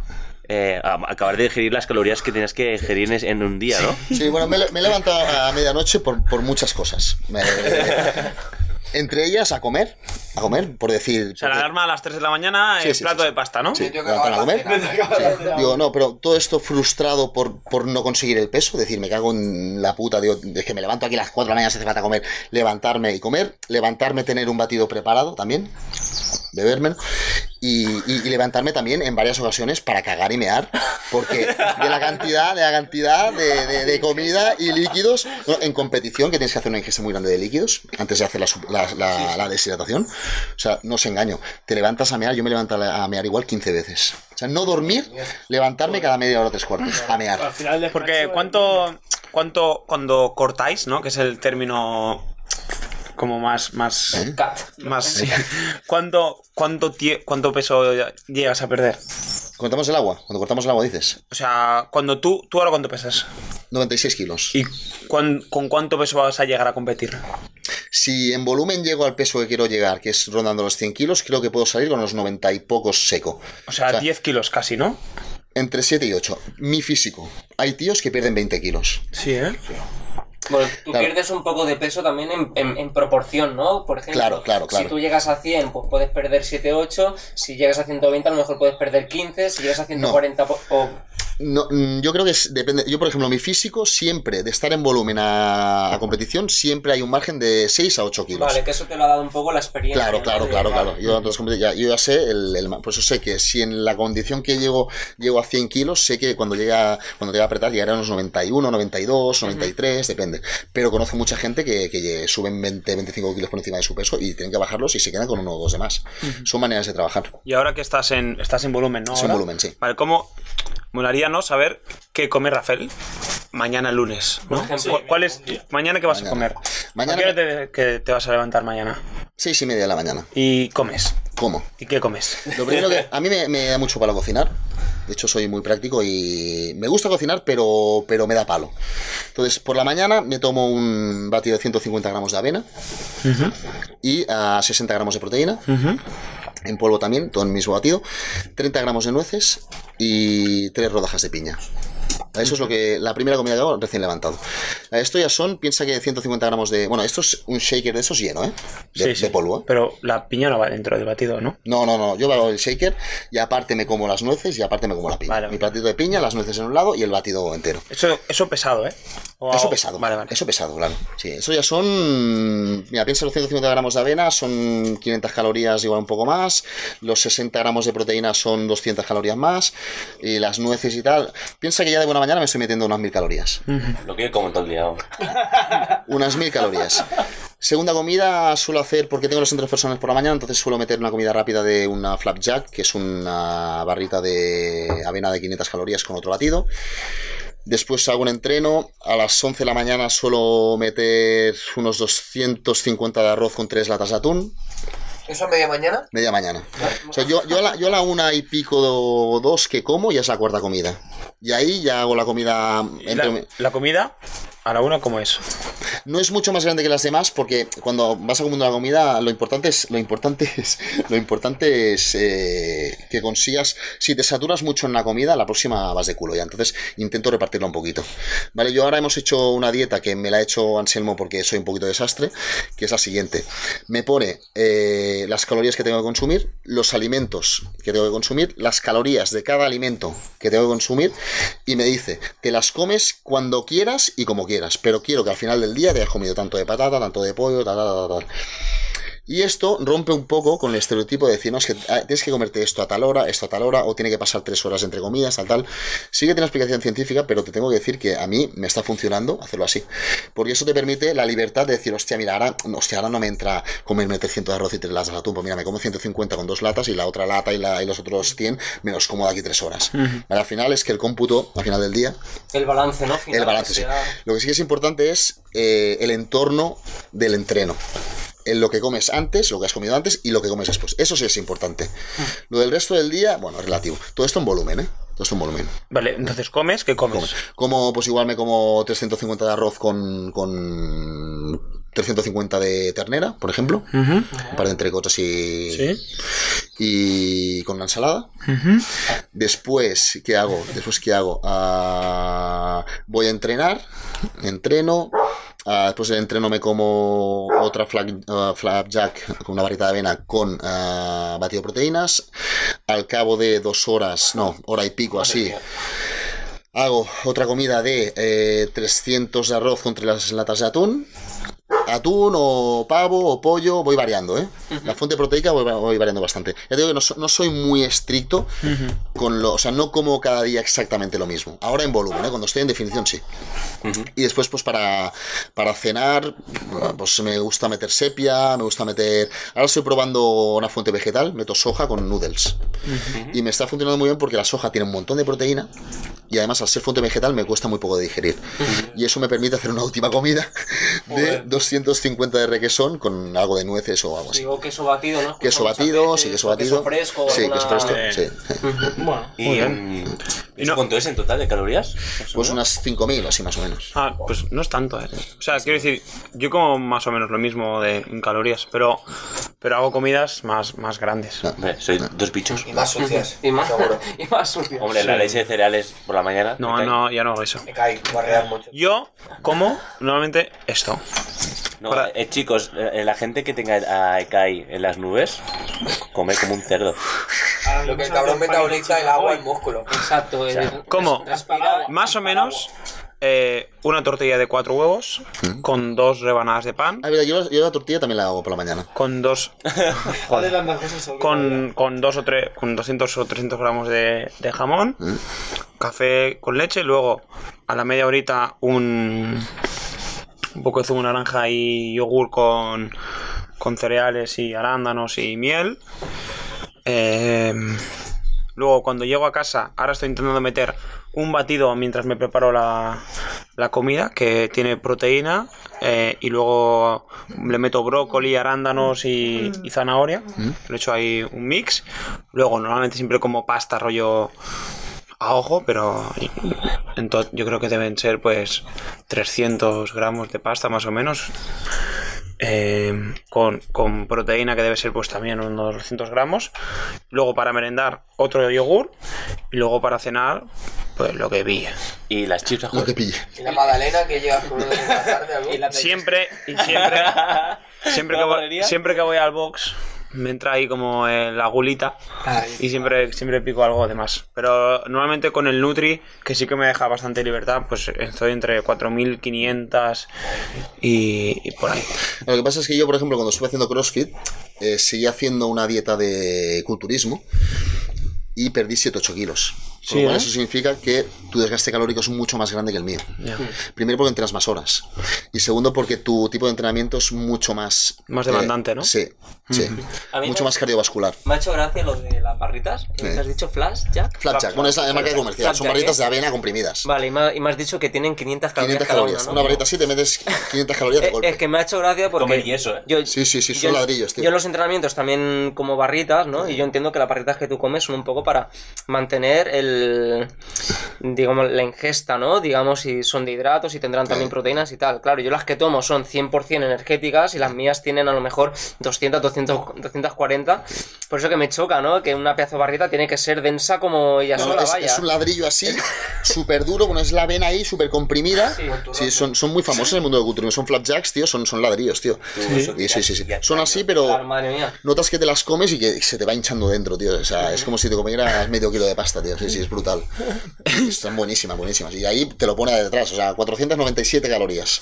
eh, acabar de digerir las calorías que tenías que digerir en, un día, ¿no? Sí, bueno, me, me he levantado a medianoche por, por muchas cosas. Me- entre ellas a comer, a comer, por decir... O sea, la alarma a las 3 de la mañana, Sí, el sí, plato sí, sí. de pasta, ¿no? Sí, Me tengo que a comer. Digo, no, pero todo esto frustrado por, por no conseguir el peso, es decir, me cago en la puta, digo, es que me levanto aquí a las 4 de la mañana, se hace falta comer, levantarme y comer, levantarme, tener un batido preparado también, bebérmelo, y, y- y levantarme también en varias ocasiones para cagar y mear, porque de la cantidad, de la cantidad de, de- de comida y líquidos, bueno, en competición, que tienes que hacer una ingesta muy grande de líquidos antes de hacer la, su- la- la- la deshidratación, o sea, no os engaño, te levantas a mear, yo me levanto a mear igual 15 veces. O sea, no dormir, levantarme cada media hora o tres cuartos, a mear. Al final del Porque cuánto, cuánto, cuando cortáis, ¿no? Que es el término como más, más, ¿Eh? más, sí. ¿Cuánto, cuánto, cuánto peso llegas a perder? Contamos el agua, cuando cortamos el agua dices, O sea, cuando tú, tú ahora cuánto pesas 96 kilos. y cuán- con cuánto peso vas a llegar a competir. Si en volumen llego al peso que quiero llegar, que es rondando los 100 kilos, creo que puedo salir con los 90 y pocos seco. O sea, O sea, 10 kilos casi, ¿no? Entre 7 y 8. Mi físico. Hay tíos que pierden 20 kilos. Sí, ¿eh? Bueno, tú Claro. pierdes un poco de peso también en, en- en proporción, ¿no? Por ejemplo, Claro, claro, claro. si tú llegas a 100, pues puedes perder 7, 8. Si llegas a 120, a lo mejor puedes perder 15. Si llegas a 140, po- o... No, mm, yo creo que es- depende. Yo, por ejemplo, mi físico siempre, de estar en volumen a, a competición, siempre hay un margen de 6 a 8 kilos. Vale, que eso te lo ha dado un poco la experiencia. Claro, ¿no? claro, claro, claro. Yo, entonces, te- ya, yo ya sé, el, el- por eso sé que si en la condición que llego, llego a 100 kilos, sé que cuando llega, cuando llega a apretar llegaré a unos 91, 92, 93, depende. Pero conozco mucha gente que, que suben 20, 25 kilos por encima de su peso y tienen que bajarlos y se quedan con uno o dos de más. Son maneras de trabajar. Y ahora que estás en, estás en volumen, ¿no? Es en volumen, sí. Vale, ¿cómo? Molaría, ¿no? Saber qué come Rafael mañana lunes, ¿no? ¿Cu- ¿Cuál es? ¿Mañana qué vas a comer? Mañana- ¿A qué hora te, que te vas a levantar mañana? Seis y media de la mañana. Y comes. ¿Cómo? ¿Y qué comes? Lo primero que a mí me, me da mucho palo cocinar. De hecho, soy muy práctico y me gusta cocinar, pero, pero me da palo. Entonces, por la mañana me tomo un batido de 150 gramos de avena y a 60 gramos de proteína. En polvo también, todo en el mismo batido. 30 gramos de nueces y 3 rodajas de piña. Eso es lo que la primera comida que hago recién levantado. Esto ya son, piensa que 150 gramos de. Bueno, esto es un shaker de esos lleno, ¿eh? De, Sí, sí. de polvo, ¿eh? Pero la piña no va dentro del batido, ¿no? No, no, no. Yo hago el shaker y aparte me como las nueces y aparte me como la piña. Vale, Mi platito de piña, las nueces en un lado y el batido entero. Eso, eso pesado, ¿eh? O- Eso pesado. Vale, vale. Eso pesado, claro. Sí, eso ya son. Mira, piensa los 150 gramos de avena, son 500 calorías, igual un poco más. Los 60 gramos de proteína son 200 calorías más. Y las nueces y tal. Piensa que ya de buena mañana me estoy metiendo unas 1000 calorías. Lo que yo como todo el día. Unas 1000 calorías. Segunda comida suelo hacer, porque tengo los centros personales por la mañana, entonces suelo meter una comida rápida de una flapjack, que es una barrita de avena de 500 calorías con otro batido. Después hago un entreno. A las 11 de la mañana suelo meter unos 250 de arroz con 3 latas de atún. ¿Eso a media mañana? Media mañana. O sea, yo, yo, a la, yo a la una y pico o dos que como ya es la cuarta comida. Y ahí ya hago la comida ¿Y entre... la, la comida? A la una, ¿cómo es? No es mucho más grande que las demás porque cuando vas a comer una comida lo importante es lo importante es lo importante es eh, que consigas si te saturas mucho en la comida la próxima vas de culo ya. Entonces intento repartirlo un poquito. Vale yo ahora hemos hecho una dieta que me la ha hecho Anselmo porque soy un poquito desastre que es la siguiente. Me pone eh, las calorías que tengo que consumir los alimentos que tengo que consumir las calorías de cada alimento que tengo que consumir y me dice te las comes cuando quieras y como quieras pero quiero que al final del día te hayas comido tanto de patata tanto de pollo tal, tal, tal. Y esto rompe un poco con el estereotipo de decir, no, es que ah, tienes que comerte esto a tal hora, esto a tal hora, o tiene que pasar tres horas entre comidas, tal, tal. Sí que tiene explicación científica, pero te tengo que decir que a mí me está funcionando hacerlo así. Porque eso te permite la libertad de decir, hostia, mira, ahora, hostia, ahora no me entra comerme 300 de arroz y tres latas de atún. Pues mira, me como 150 con dos latas y la otra lata y, la, y los otros 100 me los como de aquí tres horas. Vale, al final es que el cómputo, al final del día, El balance, ¿no? Final, el balance, sí. Lo que sí que es importante es eh, el entorno del entreno. En lo que comes antes, lo que has comido antes y lo que comes después. Eso sí es importante. Lo del resto del día, bueno, es relativo. Todo esto en volumen, ¿eh? Todo esto en volumen. Vale, entonces comes, ¿qué comes? Como, como, pues igual me como 350 de arroz con, con 350 de ternera, por ejemplo. Ujú. Un par de entrecotas y, Sí. y con la ensalada. Después, ¿qué hago? Después, ¿qué hago? Ah, voy a entrenar, entreno. Ah, después del entreno me como otra flag- ah, flapjack con una varita de avena con ah, batido de proteínas. Al cabo de dos horas, no, hora y pico así, hago otra comida de eh, 300 de arroz con tres latas de atún. Atún o pavo o pollo, voy variando, ¿eh? La fuente proteica voy, voy variando bastante. Ya te digo que no, no soy muy estricto con lo, o sea, no como cada día exactamente lo mismo. Ahora en volumen, ¿eh? Cuando estoy en definición sí. Y después, pues para, para cenar, pues me gusta meter sepia, me gusta meter... Ahora estoy probando una fuente vegetal, meto soja con noodles. Y me está funcionando muy bien porque la soja tiene un montón de proteína y además al ser fuente vegetal me cuesta muy poco de digerir. Y eso me permite hacer una última comida de 250 de requesón con algo de nueces o algo así. Digo, queso batido, ¿no? Queso batido, veces, sí, queso batido. Queso fresco. Sí, alguna- queso fresco, sí. Bueno, ¿Y, bien. Y no- cuánto es en total de calorías? Pues unas 5.000 o así más o menos. Ah, pues no es tanto, ¿eh? O sea, quiero decir, yo como más o menos lo mismo de, en calorías, pero, pero hago comidas más, más grandes. Hombre, soy dos bichos. Y más sucias. y más, Seguro. y más sucio. Hombre, la leche de cereales por la mañana. No, no, ya no hago eso. Me cae, barrear mucho. Yo como normalmente esto. No, Para- eh, chicos, eh, la gente que tenga a Ekai en las nubes, come como un cerdo. Lo que el cabrón metaboliza el agua en músculo. Exacto. el- ¿Cómo? respirar- Más o menos eh, una tortilla de cuatro huevos con dos rebanadas de pan, Ah, mira, yo, yo la tortilla también la hago por la mañana. con dos con, con dos o tres con 200 o 300 gramos de, de jamón, café con leche, luego a la media horita un un poco de zumo de naranja y yogur con con cereales y arándanos y miel. Eh, luego cuando llego a casa, ahora estoy intentando meter un batido mientras me preparo la, la comida que tiene proteína eh, y luego le meto brócoli, arándanos y, y zanahoria. Le echo ahí un mix. Luego normalmente siempre como pasta rollo a ojo, pero entonces yo creo que deben ser pues 300 gramos de pasta más o menos. Eh, con, con proteína que debe ser pues también unos 200 gramos. Luego para merendar otro yogur. Y luego para cenar pues lo que vi. Y las chips a Lo que pille. Y la magdalena que tarde, la- Siempre y siempre siempre que, siempre que voy al box me entra ahí como eh, la gulita y siempre, siempre pico algo de más. Pero normalmente con el Nutri, que sí que me deja bastante libertad, pues estoy entre 4.500 y, y por ahí. Lo que pasa es que yo, por ejemplo, cuando estuve haciendo CrossFit, eh, seguí haciendo una dieta de culturismo y perdí 7-8 kilos. Con Sí, lo cual ¿eh? eso significa que tu desgaste calórico es mucho más grande que el mío. Primero porque entrenas más horas. Y segundo porque tu tipo de entrenamiento es mucho más... eh, Más demandante, ¿no? Sí, sí. Mucho más cardiovascular. Me ha hecho gracia lo de las barritas. ¿Te has dicho Flash, Jack? Flapjack, bueno, es la marca comercial. Son barritas ¿eh? de avena comprimidas. Vale, y me, ha- y me has dicho que tienen 500 calorías 500 cada calorías. una, ¿no? Una barrita así te metes 500 calorías de Eh, golpe. Es que me ha hecho gracia porque. Comer yeso, ¿eh? Yo, Sí, sí, sí, son yo- ladrillos, tío. Yo en los entrenamientos también como barritas, ¿no? Y yo entiendo que las barritas que tú comes son un poco Para mantener el, digamos, la ingesta, ¿no? Digamos, si son de hidratos y tendrán también proteínas y tal. Claro, yo las que tomo son 100% energéticas y las mías tienen a lo mejor 200, 200, 240. Por eso que me choca, ¿no? Que una pedazo de barrita tiene que ser densa como ella No, sola, es, vaya. es un ladrillo así, súper duro, bueno, es la vena ahí, súper comprimida. Sí, son, son muy famosos en el mundo del culturismo. Son flapjacks, tío, son, son ladrillos, tío. Y sí, sí, sí. Son así, pero Claro, madre mía. notas que te las comes y que se te va hinchando dentro, tío. O sea, es como si te comieras medio kilo de pasta, tío. Sí, sí, es brutal. Están buenísimas, buenísimas. Y ahí te lo pone detrás, o sea, 497 calorías.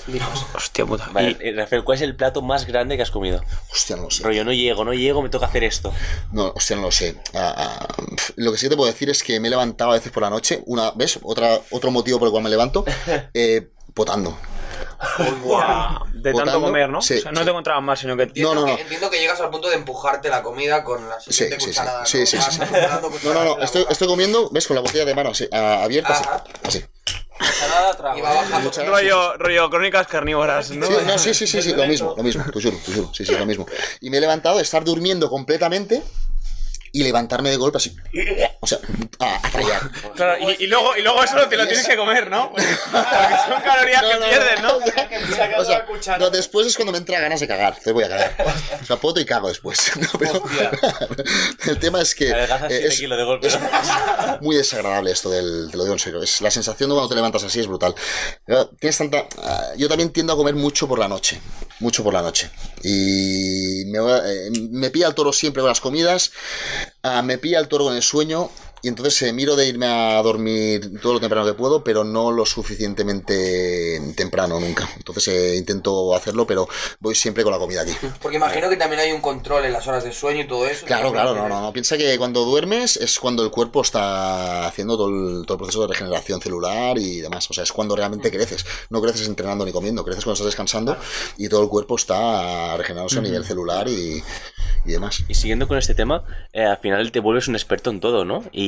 Hostia puta. Vale, Y- Rafael, ¿cuál es el plato más grande que has comido? Hostia, no lo sé. Rollo, no llego, no llego, me toca hacer esto. No, hostia, no lo sé. Ah, ah, lo que sí que te puedo decir es que me he levantado a veces por la noche, una, ¿ves? Otra, otro motivo por el cual me levanto, eh, potando. De tanto Botando, comer, ¿no? sí, o sea, no sí. te encontrabas más, sino que. Entiendo, No, no, no. Que, entiendo que llegas al punto de empujarte la comida con la siguiente sí, sí. cucharada. Sí, ¿no? sí, sí, No, cucharadas no, no, estoy, estoy comiendo, ¿ves? Con la botella de mano así, abierta, así. Ajá. así. Y va bajando. Rollo, rollo crónicas carnívoras, ¿no? Sí, no, sí, sí, sí, sí, lo mismo, lo mismo, te juro, te juro, sí, sí, lo mismo. Y me he levantado de estar durmiendo completamente y levantarme de golpe así. O sea, a, a trallar. Claro, y, y luego, y luego eso te lo tienes que comer, ¿no? Porque son calorías que pierdes, ¿no? O sea, no, después es cuando me entra ganas de cagar, entonces voy a cagar. O sea, poto y cago después. No, pero- el tema es que eh, 7 es de golpe. es muy desagradable esto del, te lo digo en serio. Es, la sensación de cuando te levantas así es brutal. Tienes tanta, ah, yo también tiendo a comer mucho por la noche, mucho por la noche. Y me, eh, me pilla el toro siempre con las comidas, me pilla el toro con el sueño. Y entonces eh, miro de irme a dormir todo lo temprano que puedo, pero no lo suficientemente temprano nunca. Entonces eh, intento hacerlo, pero voy siempre con la comida aquí. Porque imagino que también hay un control en las horas de sueño y todo eso. Claro, claro, no, no, no. Piensa que cuando duermes es cuando el cuerpo está haciendo todo el, todo el proceso de regeneración celular y demás. O sea, es cuando realmente creces. No creces entrenando ni comiendo, creces cuando estás descansando y todo el cuerpo está regenerándose a nivel celular y, y demás. Y siguiendo con este tema, eh, al final te vuelves un experto en todo, ¿no? Y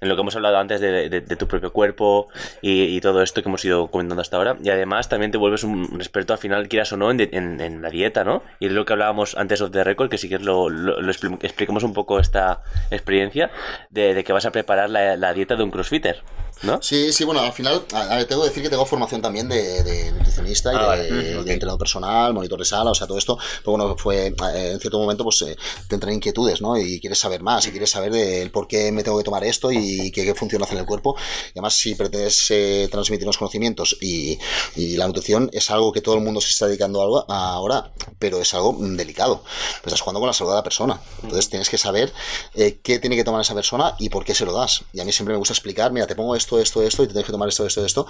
en lo que hemos hablado antes de, tu propio cuerpo y, y todo esto que hemos ido comentando hasta ahora. Y además también te vuelves un, experto al final, quieras o no, en, en- en la dieta, ¿no? Y es lo que hablábamos antes of the record, que si quieres lo, lo- lo expli- expliquemos un poco esta experiencia de, de que vas a preparar la, la dieta de un crossfitter, ¿no? Sí, sí, bueno, al final, a, a ver, tengo que decir que tengo formación también de, de nutricionista y Ah, de, vale. de entrenador personal, monitor de sala, o sea, todo esto, pero bueno, fue, eh, en cierto momento, pues eh, te entran inquietudes, ¿no? Y quieres saber más, y quieres saber del por qué me tengo que tomar esto y qué, qué función hace en el cuerpo. Y además, si pretendes eh, transmitir los conocimientos y, y la nutrición es algo que todo el mundo se está dedicando algo ahora, pero es algo delicado. Pues estás jugando con la salud de la persona. Entonces tienes que saber eh, qué tiene que tomar esa persona y por qué se lo das. Y a mí siempre me gusta explicar, mira, te pongo esto, esto, esto, y te tienes que tomar esto, esto, esto,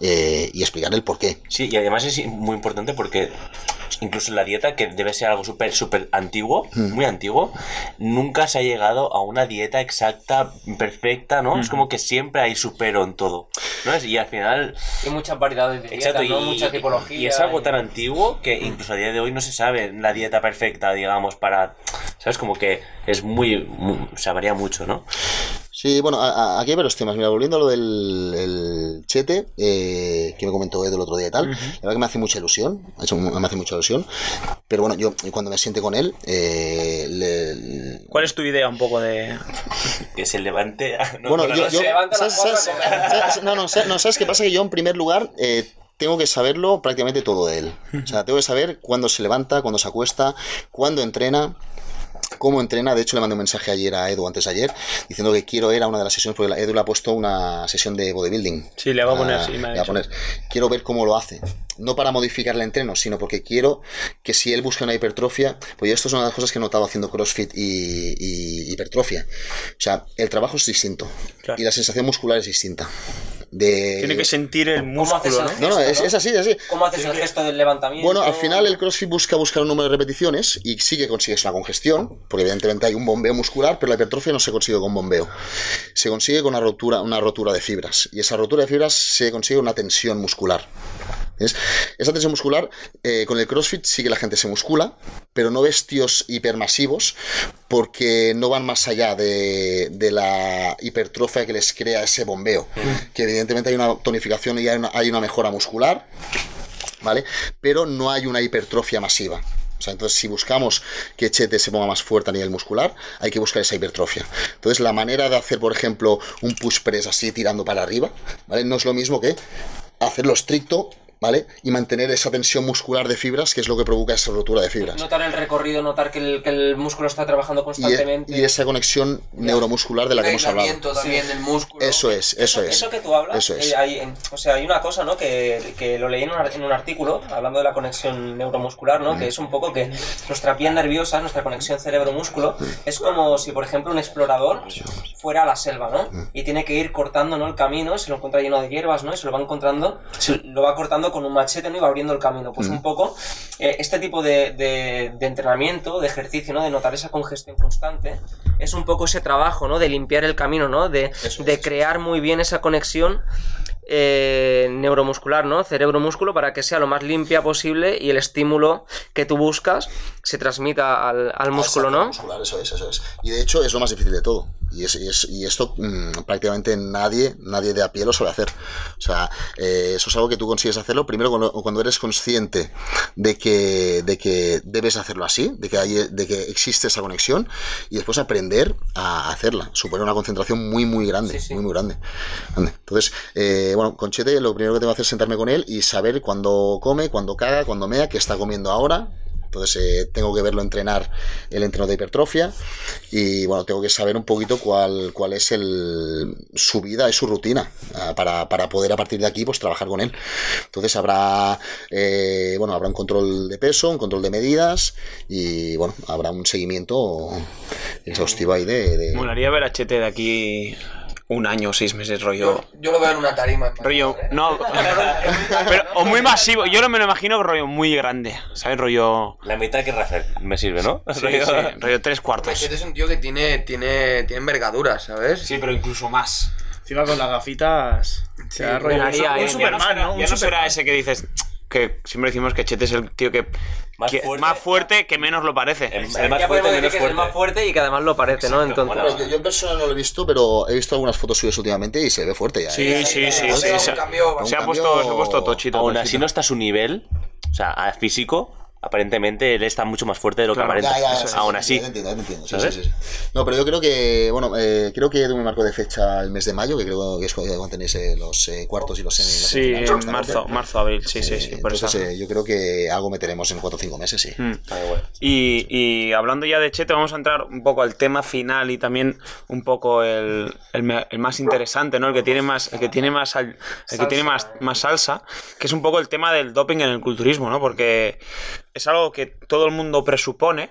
eh, y explicar el por qué. Sí, y además es muy importante porque incluso en la dieta, que debe ser algo súper, súper antiguo, muy antiguo, nunca se ha llegado a una dieta exacta, perfecta, ¿no? Es como que siempre hay supero en todo, ¿no? Es- Y al final... Hay muchas variedades de Exacto, dietas, ¿no? y, Mucha tipología. y es algo y- tan antiguo que incluso a día de hoy no se sabe la dieta perfecta, digamos, para... ¿Sabes? Como que es muy... muy- se varía mucho, ¿no? Sí, bueno, a- a- aquí hay varios temas. Mira, volviendo a lo del el chete, eh, que me comentó Ed el otro día y tal, la verdad que me hace mucha ilusión, ha hecho- me hace mucha ilusión, pero bueno, yo cuando me siente con él, eh, le- ¿Cuál es tu idea un poco de...? Que se levante... no, Bueno, yo, no yo- levanta ¿sabes- cuatro a sabes- sabes- no, no, sabes- no, ¿sabes qué pasa? Que yo en primer lugar eh, tengo que saberlo prácticamente todo de él. O sea, tengo que saber cuándo se levanta, cuándo se acuesta, cuándo entrena. Cómo entrena, de hecho le mandé un mensaje ayer a Edu, antes de ayer, diciendo que quiero ir a una de las sesiones, porque Edu le ha puesto una sesión de bodybuilding. Sí, le va a poner, Ah, sí, me ha le va a poner. Quiero ver cómo lo hace. No para modificar el entreno, sino porque quiero que si él busca una hipertrofia, pues esto es una de las cosas que he notado haciendo CrossFit y, y hipertrofia. O sea, el trabajo es distinto Claro. y la sensación muscular es distinta. De... Tiene que sentir el ¿Cómo haces músculo, el ¿no? No, no, es, gesto, es así, es así. ¿Cómo haces el gesto del levantamiento? Bueno, al final el CrossFit busca buscar un número de repeticiones y sí que consigues una congestión, porque evidentemente hay un bombeo muscular, pero la hipertrofia no se consigue con bombeo. Se consigue con una rotura, una rotura de fibras. Y esa rotura de fibras se consigue con una tensión muscular. ¿Ves? Esa tensión muscular, eh, con el CrossFit sí que la gente se muscula, pero no ves tíos hipermasivos porque no van más allá de, de la hipertrofia que les crea ese bombeo. Que evidentemente hay una tonificación y hay una, hay una mejora muscular, ¿vale? Pero no hay una hipertrofia masiva. O sea, entonces, si buscamos que Chete se ponga más fuerte a nivel muscular, hay que buscar esa hipertrofia. Entonces, la manera de hacer, por ejemplo, un push press así tirando para arriba, ¿vale? No es lo mismo que hacerlo estricto ¿vale? Y mantener esa tensión muscular de fibras, que es lo que provoca esa rotura de fibras. Notar el recorrido, notar que el, que el músculo está trabajando e- constantemente. y esa conexión neuromuscular de la que hemos hablado. también del músculo. Eso es, eso es. Eso que tú hablas, Eso es. eh, hay, o sea, hay una cosa, ¿no? Que, que lo leí en un, ar- en un artículo, hablando de la conexión neuromuscular, ¿no? Que es un poco que nuestra vía nerviosa, nuestra conexión cerebro-músculo, es como si, por ejemplo, un explorador fuera a la selva, ¿no? Y tiene que ir cortando, ¿no? El camino, se lo encuentra lleno de hierbas, ¿no? Y se lo va encontrando, se lo va cortando con un machete, ¿no? Y va abriendo el camino. Pues un poco, eh, este tipo de, de- de entrenamiento, de ejercicio, ¿no? De notar esa congestión constante, es un poco ese trabajo, ¿no? De limpiar el camino, ¿no? De, de crear muy bien esa conexión eh, neuromuscular, ¿no? Cerebro-músculo para que sea lo más limpia posible y el estímulo que tú buscas se transmita al, al músculo, ¿no? muscular, eso es, eso es. Y de hecho es lo más difícil de todo. Y, es, y es- y esto mm, prácticamente nadie, nadie de a pie lo suele hacer. O sea, eh, eso es algo que tú consigues hacerlo primero cuando, cuando eres consciente de que, de que debes hacerlo así, de que, hay, de que existe esa conexión, y después aprender a hacerla. Supone una concentración muy, muy grande, Sí, sí. muy, muy grande. Entonces, eh, bueno, con Chete lo primero que tengo que hacer es sentarme con él y saber cuándo come, cuándo caga, cuándo mea, qué está comiendo ahora, entonces eh, tengo que verlo entrenar el entreno de hipertrofia y bueno, tengo que saber un poquito cuál, cuál es el, su vida y su rutina ah, para, para poder a partir de aquí pues trabajar con él. Entonces habrá eh, bueno, habrá un control de peso, un control de medidas y bueno, habrá un seguimiento exhaustivo ahí de... de- Molaría ver a Chete de aquí un año o seis meses, rollo. Yo, yo lo veo en una tarima. en Rollo, ¿eh? no, pero, o muy masivo, yo no me lo imagino rollo muy grande, ¿sabes? Rollo, La mitad que Rafael me sirve, ¿no? sí, sí, rollo tres cuartos. Machete es un tío que tiene, tiene, tiene envergadura, ¿sabes? Sí, pero incluso más. Encima con las gafitas. se rollo. un eh. Ya Superman, no será, ¿no? Un ya no será ese que dices que siempre decimos que Chete es el tío que Más que- fuerte. más fuerte que menos lo parece. El, más fuerte, menos que es el más fuerte. fuerte y que además lo parece, ¿no? Entonces. Yo, yo en persona no lo he visto, pero he visto algunas fotos suyas últimamente y se ve fuerte ya. Sí, ¿eh? sí, sí, Se, un cambio se ha puesto, cambio- se ha puesto tochito. Aún así no está a su nivel, o sea, a físico, aparentemente él está mucho más fuerte de lo Claro. que aparenta. Ya, ya, ya, sí, Aún sí, así. ya te entiendo, ya te entiendo, sí, sí. No, pero yo creo que, bueno, eh, creo que me marco de fecha el mes de mayo, que creo que es cuando tenéis eh, los eh, cuartos y los semi. los Sí, en marzo, marzo, abril, sí, sí, Eh, sí, por eso. entonces, eh, yo creo que algo meteremos en 4 o 5 meses, sí. Mm. Bueno. Y, y hablando ya de Chete, vamos a entrar un poco al tema final y también un poco el, el el más interesante, ¿no? El que tiene más, el que tiene más, al- el que tiene más, más salsa, que es un poco el tema del doping en el culturismo, ¿no? Porque es algo que todo el mundo presupone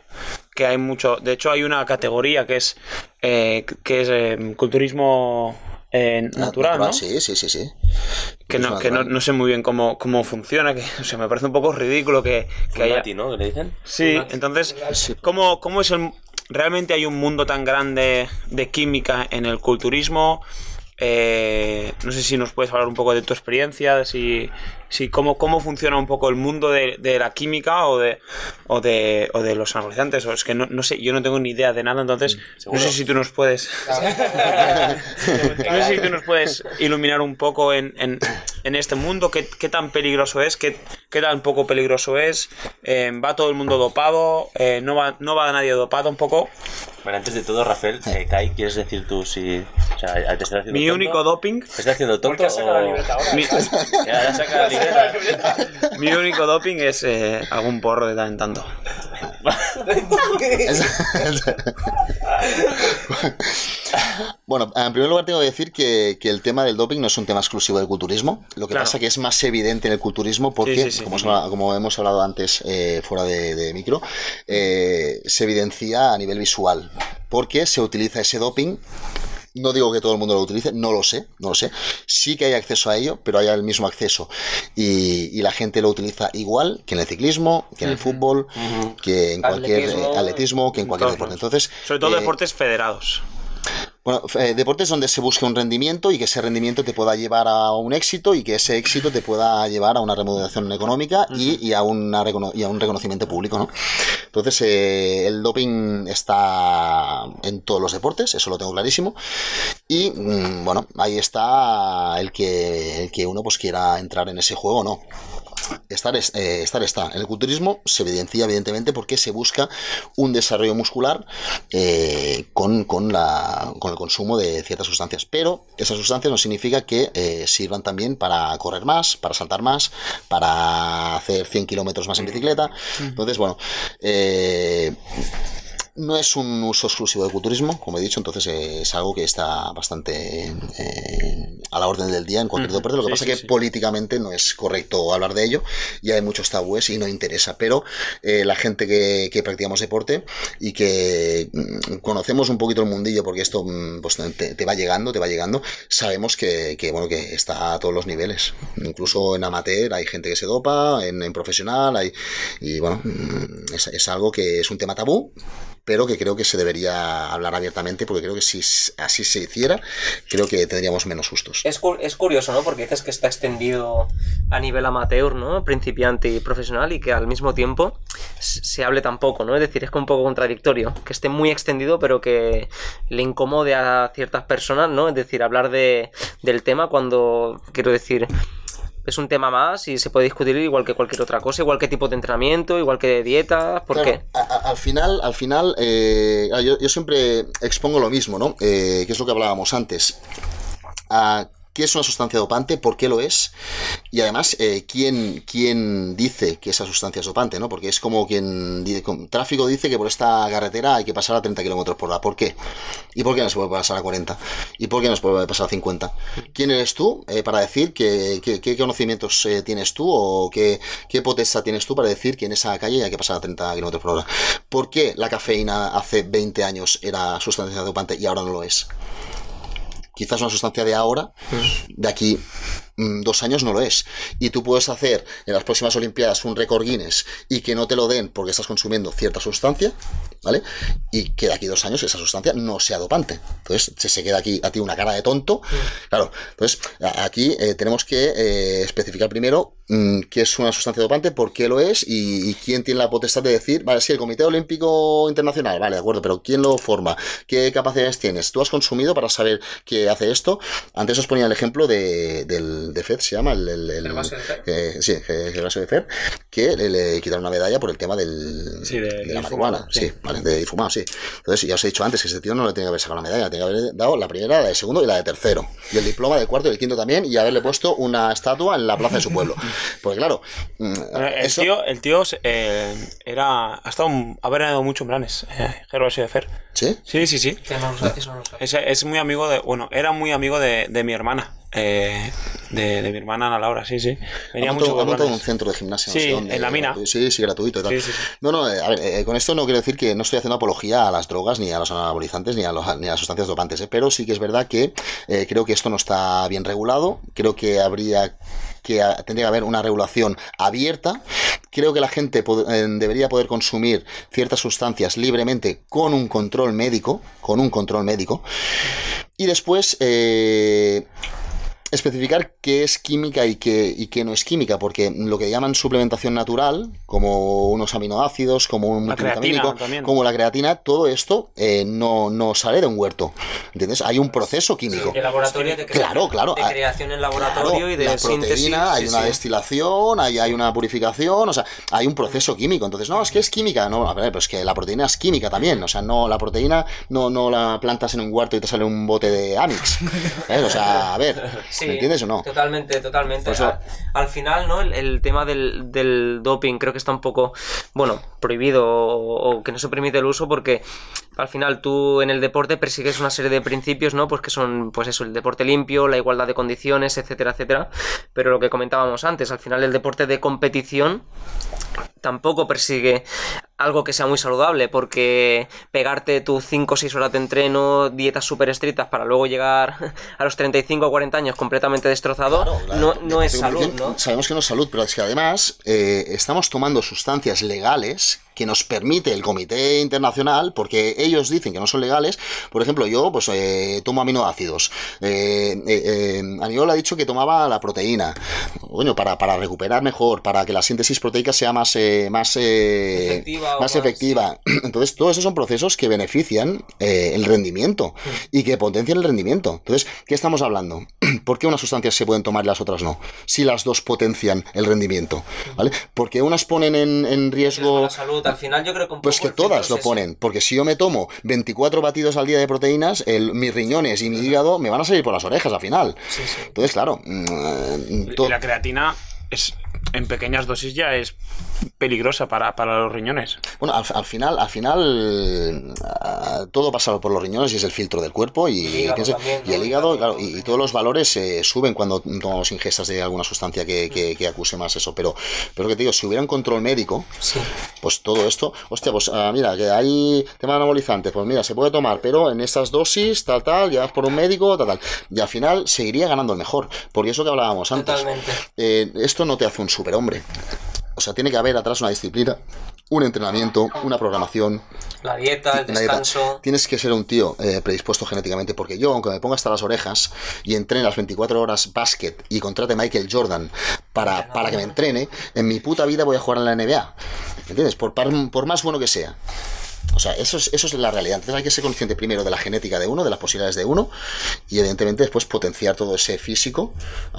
que hay mucho. De hecho, hay una categoría que es eh, que es eh, culturismo eh, natural, ¿no? Sí, sí, sí, sí. Que no, que no, no sé muy bien cómo, cómo funciona, que o sea, me parece un poco ridículo que, que haya. ¿no? ¿Que le dicen? Sí, entonces, ¿cómo, cómo es el... ¿Realmente hay un mundo tan grande de química en el culturismo? Eh, no sé si nos puedes hablar un poco de tu experiencia, de si, si cómo, cómo funciona un poco el mundo de, de la química o de, o de, o de los anabolizantes. O es que no, no sé, yo no tengo ni idea de nada, entonces no sé si tú nos puedes... no sé si tú nos puedes iluminar un poco en, en, en este mundo, qué, qué tan peligroso es, qué, qué tan poco peligroso es, eh, va todo el mundo dopado, Eh, no, va, no va nadie dopado un poco. Bueno, antes de todo, Rafael, eh, Kai, ¿quieres decir tú si. O sea, ¿te estás haciendo Mi tonto? único doping, ¿Te estás haciendo tonto? ¿Por qué has sacado la o- libreta ahora? mi, Ya, ya saca la. mi único doping es eh, algún porro de tan en tanto. Bueno, en primer lugar tengo que decir que, que el tema del doping no es un tema exclusivo del culturismo. Lo que Claro. pasa que es más evidente en el culturismo porque, Sí, sí, sí. como, hemos- como hemos hablado antes eh, fuera de, de micro, eh, se evidencia a nivel visual. Porque se utiliza ese doping no digo que todo el mundo lo utilice, no lo sé, no lo sé. Sí que hay acceso a ello, pero hay el mismo acceso. Y, y la gente lo utiliza igual que en el ciclismo, que en el fútbol, que en cualquier eh, Atletismo. atletismo, que en cualquier deporte. Entonces, Sobre todo eh, deportes federados. Bueno, eh, deportes donde se busque un rendimiento y que ese rendimiento te pueda llevar a un éxito y que ese éxito te pueda llevar a una remuneración económica y, y a, una y a un reconocimiento público, ¿no? Entonces, eh, el doping está en todos los deportes, eso lo tengo clarísimo. Y, mm, bueno, ahí está el que, el que uno pues quiera entrar en ese juego o no. Estar, es- eh, estar está. En el culturismo se evidencia, evidentemente, porque se busca un desarrollo muscular eh, con, con la, con el consumo de ciertas sustancias. Pero esas sustancias no significa que eh, sirvan también para correr más, para saltar más, para hacer 100 kilómetros más en bicicleta. Entonces, bueno, eh, no es un uso exclusivo del culturismo, como he dicho, entonces eh, es algo que está bastante eh, a la orden del día en cualquier deporte. Lo que Sí, pasa sí, es que sí. políticamente no es correcto hablar de ello y hay muchos tabúes y no interesa. Pero eh, la gente que, que practicamos deporte y que mm, conocemos un poquito el mundillo, porque esto mm, pues, te, te va llegando, te va llegando, sabemos que, que, bueno que está a todos los niveles. Incluso en amateur hay gente que se dopa, en, en profesional hay y bueno mm, es, es algo que es un tema tabú pero que creo que se debería hablar abiertamente porque creo que si así se hiciera, creo que tendríamos menos sustos. Es, cu- es curioso, ¿no? Porque dices que está extendido a nivel amateur, ¿no? Principiante y profesional y que al mismo tiempo se hable tan poco, ¿no? Es decir, es un poco contradictorio. Que esté muy extendido pero que le incomode a ciertas personas, ¿no? Es decir, hablar de, del tema cuando, quiero decir... Es un tema más y se puede discutir igual que cualquier otra cosa, igual que tipo de entrenamiento, igual que de dietas, ¿por Claro, qué? a- a- al final, al final eh, yo, yo siempre expongo lo mismo, ¿no? Eh, que es lo que hablábamos antes. Ah, ¿Qué es una sustancia dopante? ¿Por qué lo es? Y además, eh, ¿quién, ¿quién dice que esa sustancia es dopante? ¿no? Porque es como quien dice, tráfico dice que por esta carretera hay que pasar a 30 kilómetros por hora. ¿Por qué? ¿Y por qué no se puede pasar a 40? ¿Y por qué no se puede pasar a 50? ¿Quién eres tú eh, para decir que- qué conocimientos eh, tienes tú o qué, qué potestad tienes tú para decir que en esa calle hay que pasar a 30 kilómetros por hora? ¿Por qué la cafeína hace 20 años era sustancia dopante y ahora no lo es? Quizás una sustancia de ahora, de aquí mm, dos años no lo es. Y tú puedes hacer en las próximas Olimpiadas un récord Guinness y que no te lo den porque estás consumiendo cierta sustancia, ¿vale? Y que de aquí dos años esa sustancia no sea dopante. Entonces se, se queda aquí a ti una cara de tonto. Claro, entonces aquí eh, tenemos que eh, especificar primero qué es una sustancia dopante, por qué lo es y, y quién tiene la potestad de decir, vale, sí, el Comité Olímpico Internacional, vale, de acuerdo, pero ¿quién lo forma? ¿Qué capacidades tienes? ¿Tú has consumido para saber que hace esto? Antes os ponía el ejemplo de, del de FED, se llama el... el, el- Gervasio de Fer. eh, sí, eh, Gervasio de Fer, que le, le quitaron una medalla por el tema del, Sí, de- de, la marihuana, sí. sí, vale, de difumado, sí. Entonces, ya os he dicho antes que ese tío no le tenía que haber sacado la medalla, le tenía que haber dado la primera, la de segundo y la de tercero. Y el diploma del cuarto y el quinto también, y haberle puesto una estatua en la plaza de su pueblo. Porque claro, mm, El eso- tío, el tío eh, era, ha estado, ha venido mucho en planes, eh, Gervasio de Fer. ¿Sí? Sí, sí, sí. No lo no lo. Es, es muy amigo de, bueno, era muy amigo de, de mi hermana, eh, de, de mi hermana Ana Laura, sí, sí. Venía ha mucho montado, un centro de gimnasia, Sí, no sé dónde. en la mina. Sí, sí, gratuito y tal. Sí, sí, sí. No, no, eh, a ver, eh, con esto no quiero decir que no estoy haciendo apología a las drogas, ni a los anabolizantes, ni a, los- ni a las sustancias dopantes, eh, pero sí que es verdad que eh, creo que esto no está bien regulado, creo que habría que tendría que haber una regulación abierta. Creo que la gente eh, debería poder consumir ciertas sustancias libremente con un control médico, con un control médico. Y después eh, especificar qué es química y qué, y qué no es química, porque lo que llaman suplementación natural, como unos aminoácidos, como un multivitamínico, como la creatina, todo esto eh, no, no sale de un huerto. ¿Entiendes? Hay un proceso químico. Laboratorio de, Claro, claro. de Ah, creación en laboratorio Claro, y de la síntesis. proteína, hay sí, una sí. destilación, hay, hay una purificación, o sea, hay un proceso químico. Entonces, no, es que es química, no, a ver, pues que la proteína es química también, o sea, no, la proteína no, no la plantas en un huerto y te sale un bote de Amix. O sea, a ver, Sí, ¿me entiendes o no? Totalmente, totalmente. Eso- Al, al final, ¿no? El, el tema del, del doping creo que está un poco, bueno, prohibido o, o que no se permite el uso porque al final tú en el deporte persigues una serie de principios, ¿no? Pues que son, pues eso, el deporte limpio, la igualdad de condiciones, etcétera, etcétera. Pero lo que comentábamos antes, al final el deporte de competición tampoco persigue algo que sea muy saludable, porque pegarte tus 5 o 6 horas de entreno, dietas súper estrictas para luego llegar a los 35 o 40 años completamente destrozado, Claro, claro. no, no es salud, ¿no? Sabemos que no es salud, pero es que además eh, estamos tomando sustancias legales que nos permite el Comité Internacional, porque ellos dicen que no son legales. Por ejemplo, yo pues eh, tomo aminoácidos. Eh, eh, eh, Aniol ha dicho que tomaba la proteína. Bueno, para, para recuperar mejor, para que la síntesis proteica sea más, eh, más, eh, Efectiva más efectiva. Entonces, todos esos son procesos que benefician eh, el rendimiento y que potencian el rendimiento. Entonces, ¿qué estamos hablando? ¿Por qué unas sustancias se pueden tomar y las otras no? Si las dos potencian el rendimiento, ¿vale? Porque unas ponen en, en Riesgo la salud. Al final yo creo que un Pues poco que todas lo ponen, porque si yo me tomo 24 batidos al día de proteínas, el- mis riñones y mi hígado me van a salir por las orejas al final. Sí, sí. Entonces, claro, mm, la creatina es en pequeñas dosis ya es peligrosa para, para los riñones. Bueno, al, al final, al final ah, todo pasa por los riñones y es el filtro del cuerpo y, el hígado piensa- también, y el ¿no? hígado, claro, y, y todos los valores eh, suben cuando tomamos ingestas de alguna sustancia que, que- que acuse más eso. Pero, pero que te digo, si hubiera un control médico, Sí. pues todo esto, hostia, pues ah, mira, que hay tema anabolizante, pues mira, se puede tomar, pero en estas dosis, tal, tal, ya por un médico, tal, tal. Y al final seguiría ganando el mejor, porque eso que hablábamos antes. Totalmente. Eh, esto no te hace un superhombre. O sea, tiene que haber atrás una disciplina, un entrenamiento, una programación, La dieta, el dieta. descanso. Tienes que ser un tío eh, predispuesto genéticamente, porque yo, aunque me ponga hasta las orejas y entrene las 24 horas básquet y contrate a Michael Jordan para, para que me entrene, en mi puta vida voy a jugar en la NBA. ¿Me entiendes? Por, por más bueno que sea. O sea, eso es, eso es la realidad. Entonces hay que ser consciente primero de la genética de uno, de las posibilidades de uno, y evidentemente después potenciar todo ese físico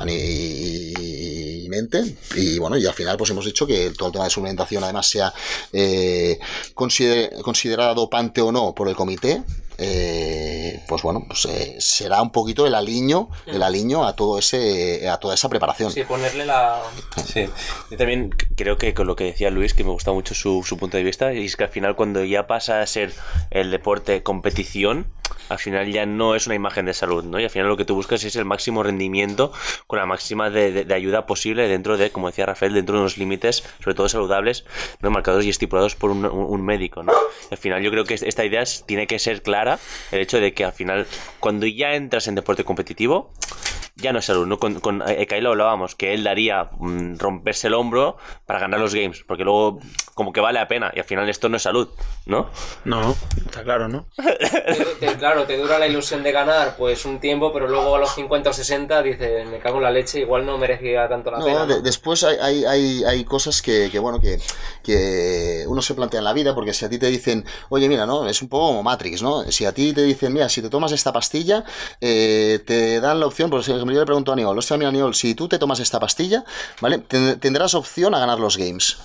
y, mente. Y bueno, y al final pues hemos dicho que todo el tema de suplementación además sea eh, consider- considerado dopante o no por el comité. Eh, pues bueno, pues eh, será un poquito el aliño, el aliño a todo ese, a toda esa preparación. Sí, ponerle la. Sí, yo también creo que con lo que decía Luis, que me gusta mucho su, su punto de vista, y es que al final cuando ya pasa a ser el deporte competición, al final ya no es una imagen de salud, ¿no? Y al final lo que tú buscas es el máximo rendimiento con la máxima de, de- de ayuda posible dentro de, como decía Rafael, dentro de unos límites, sobre todo saludables, no marcados y estipulados por un, un- un médico, ¿no? Y al final yo creo que es- esta idea tiene que ser clara, el hecho de que al final, cuando ya entras en deporte competitivo, ya no es salud, ¿no? Con, con eh, Kai lo hablábamos, que él daría mm, romperse el hombro para ganar los games, porque luego como que vale la pena, y al final esto no es salud, ¿no? No, está claro, ¿no? Te- te- claro, te dura la ilusión de ganar pues un tiempo, pero luego a los 50 o 60 dices, me cago en la leche, igual no merecía tanto la No, pena. de- ¿no? después hay, hay, hay, hay cosas que, que, bueno, que, que uno se plantea en la vida, porque si a ti te dicen, oye, mira, ¿no? Es un poco como Matrix, ¿no? Si a ti te dicen, mira, si te tomas esta pastilla, eh, te dan la opción, por ejemplo, yo le pregunto a Aniol, hostia, mira, Aniol, si tú te tomas esta pastilla, ¿vale? Ten- tendrás opción a ganar los games.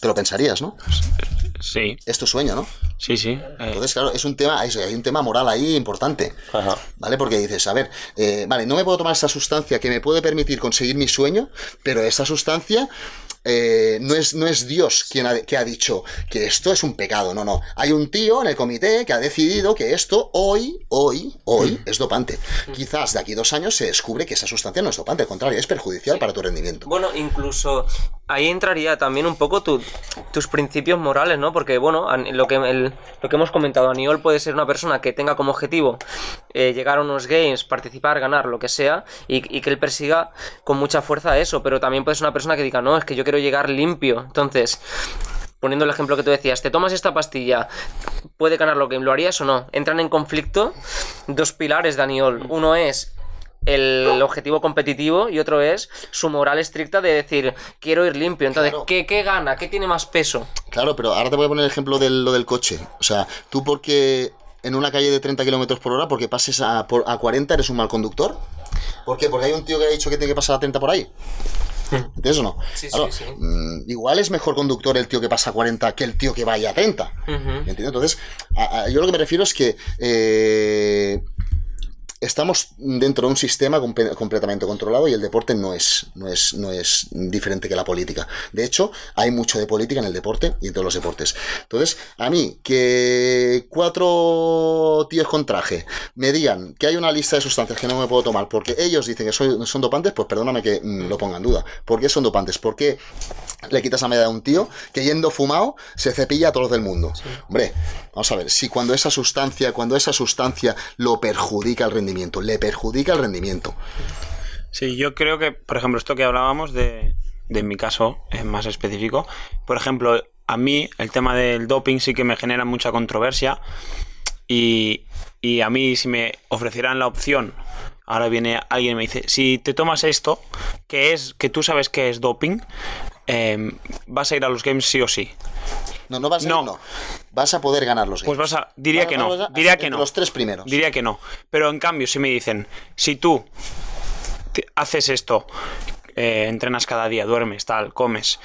Te lo pensarías, ¿no? Sí, Es tu sueño, ¿no? sí, sí. Entonces, claro, es un tema, hay un tema moral ahí importante. Ajá. ¿Vale? Porque dices, a ver, eh, vale, no me puedo tomar esta sustancia que me puede permitir conseguir mi sueño, pero esta sustancia eh, no, es, no es Dios quien ha, que ha dicho que esto es un pecado, no, no. Hay un tío en el comité que ha decidido que esto hoy, hoy, hoy es dopante. Quizás de aquí a dos años se descubre que esa sustancia no es dopante, al contrario, es perjudicial para tu rendimiento. Bueno, incluso ahí entraría también un poco tu- tus principios morales, ¿no? Porque, bueno, lo que, el- lo que hemos comentado, Aniol puede ser una persona que tenga como objetivo eh, llegar a unos games, participar, ganar, lo que sea, y, y que él persiga con mucha fuerza eso, pero también puede ser una persona que diga, no, es que yo quiero llegar limpio. Entonces, poniendo el ejemplo que tú decías, te tomas esta pastilla, puede ganar lo que lo harías o no. Entran en conflicto dos pilares de Aniol. Uno es el objetivo competitivo y otro es su moral estricta de decir quiero ir limpio. Entonces, Claro. ¿qué, qué gana? ¿Qué tiene más peso? Claro, pero ahora te voy a poner el ejemplo de lo del coche. O sea, tú porque en una calle de 30 kilómetros por hora, porque pases a, por- a 40, eres un mal conductor. ¿Por qué? Porque hay un tío que ha dicho que tiene que pasar a 30 por ahí. ¿Entiendes o no? Sí, sí, Claro, sí. mm, igual es mejor conductor el tío que pasa a 40 que el tío que vaya a 30. Ujú. ¿Entiendes? Entonces, a- a- yo lo que me refiero es que eh, estamos dentro de un sistema completamente controlado y el deporte no es, no, es, no es diferente que la política. De hecho, hay mucho de política en el deporte y en todos los deportes. Entonces, a mí, que cuatro tíos con traje me digan que hay una lista de sustancias que no me puedo tomar porque ellos dicen que soy- son dopantes, pues perdóname que mm, lo ponga en duda. ¿Por qué son dopantes? ¿Por qué le quitas a medida a un tío que yendo fumado se cepilla a todos del mundo? Hombre, vamos a ver, si cuando esa sustancia, cuando esa sustancia lo perjudica el rendimiento, le perjudica el rendimiento. Sí, yo creo que, por ejemplo, esto que hablábamos de, de mi caso, es más específico. Por ejemplo, a mí el tema del doping sí que me genera mucha controversia y, y a mí si me ofrecieran la opción, ahora viene alguien y me dice, si te tomas esto, que es que tú sabes que es doping, eh, vas a ir a los games sí o sí. No, no vas a No. ir, no. Vas a poder ganar los Pues games. vas a, diría Vas que no, a- diría que no. Los tres primeros. Diría que no. Pero en cambio, si me dicen, si tú haces esto, eh, entrenas cada día, duermes, tal, comes,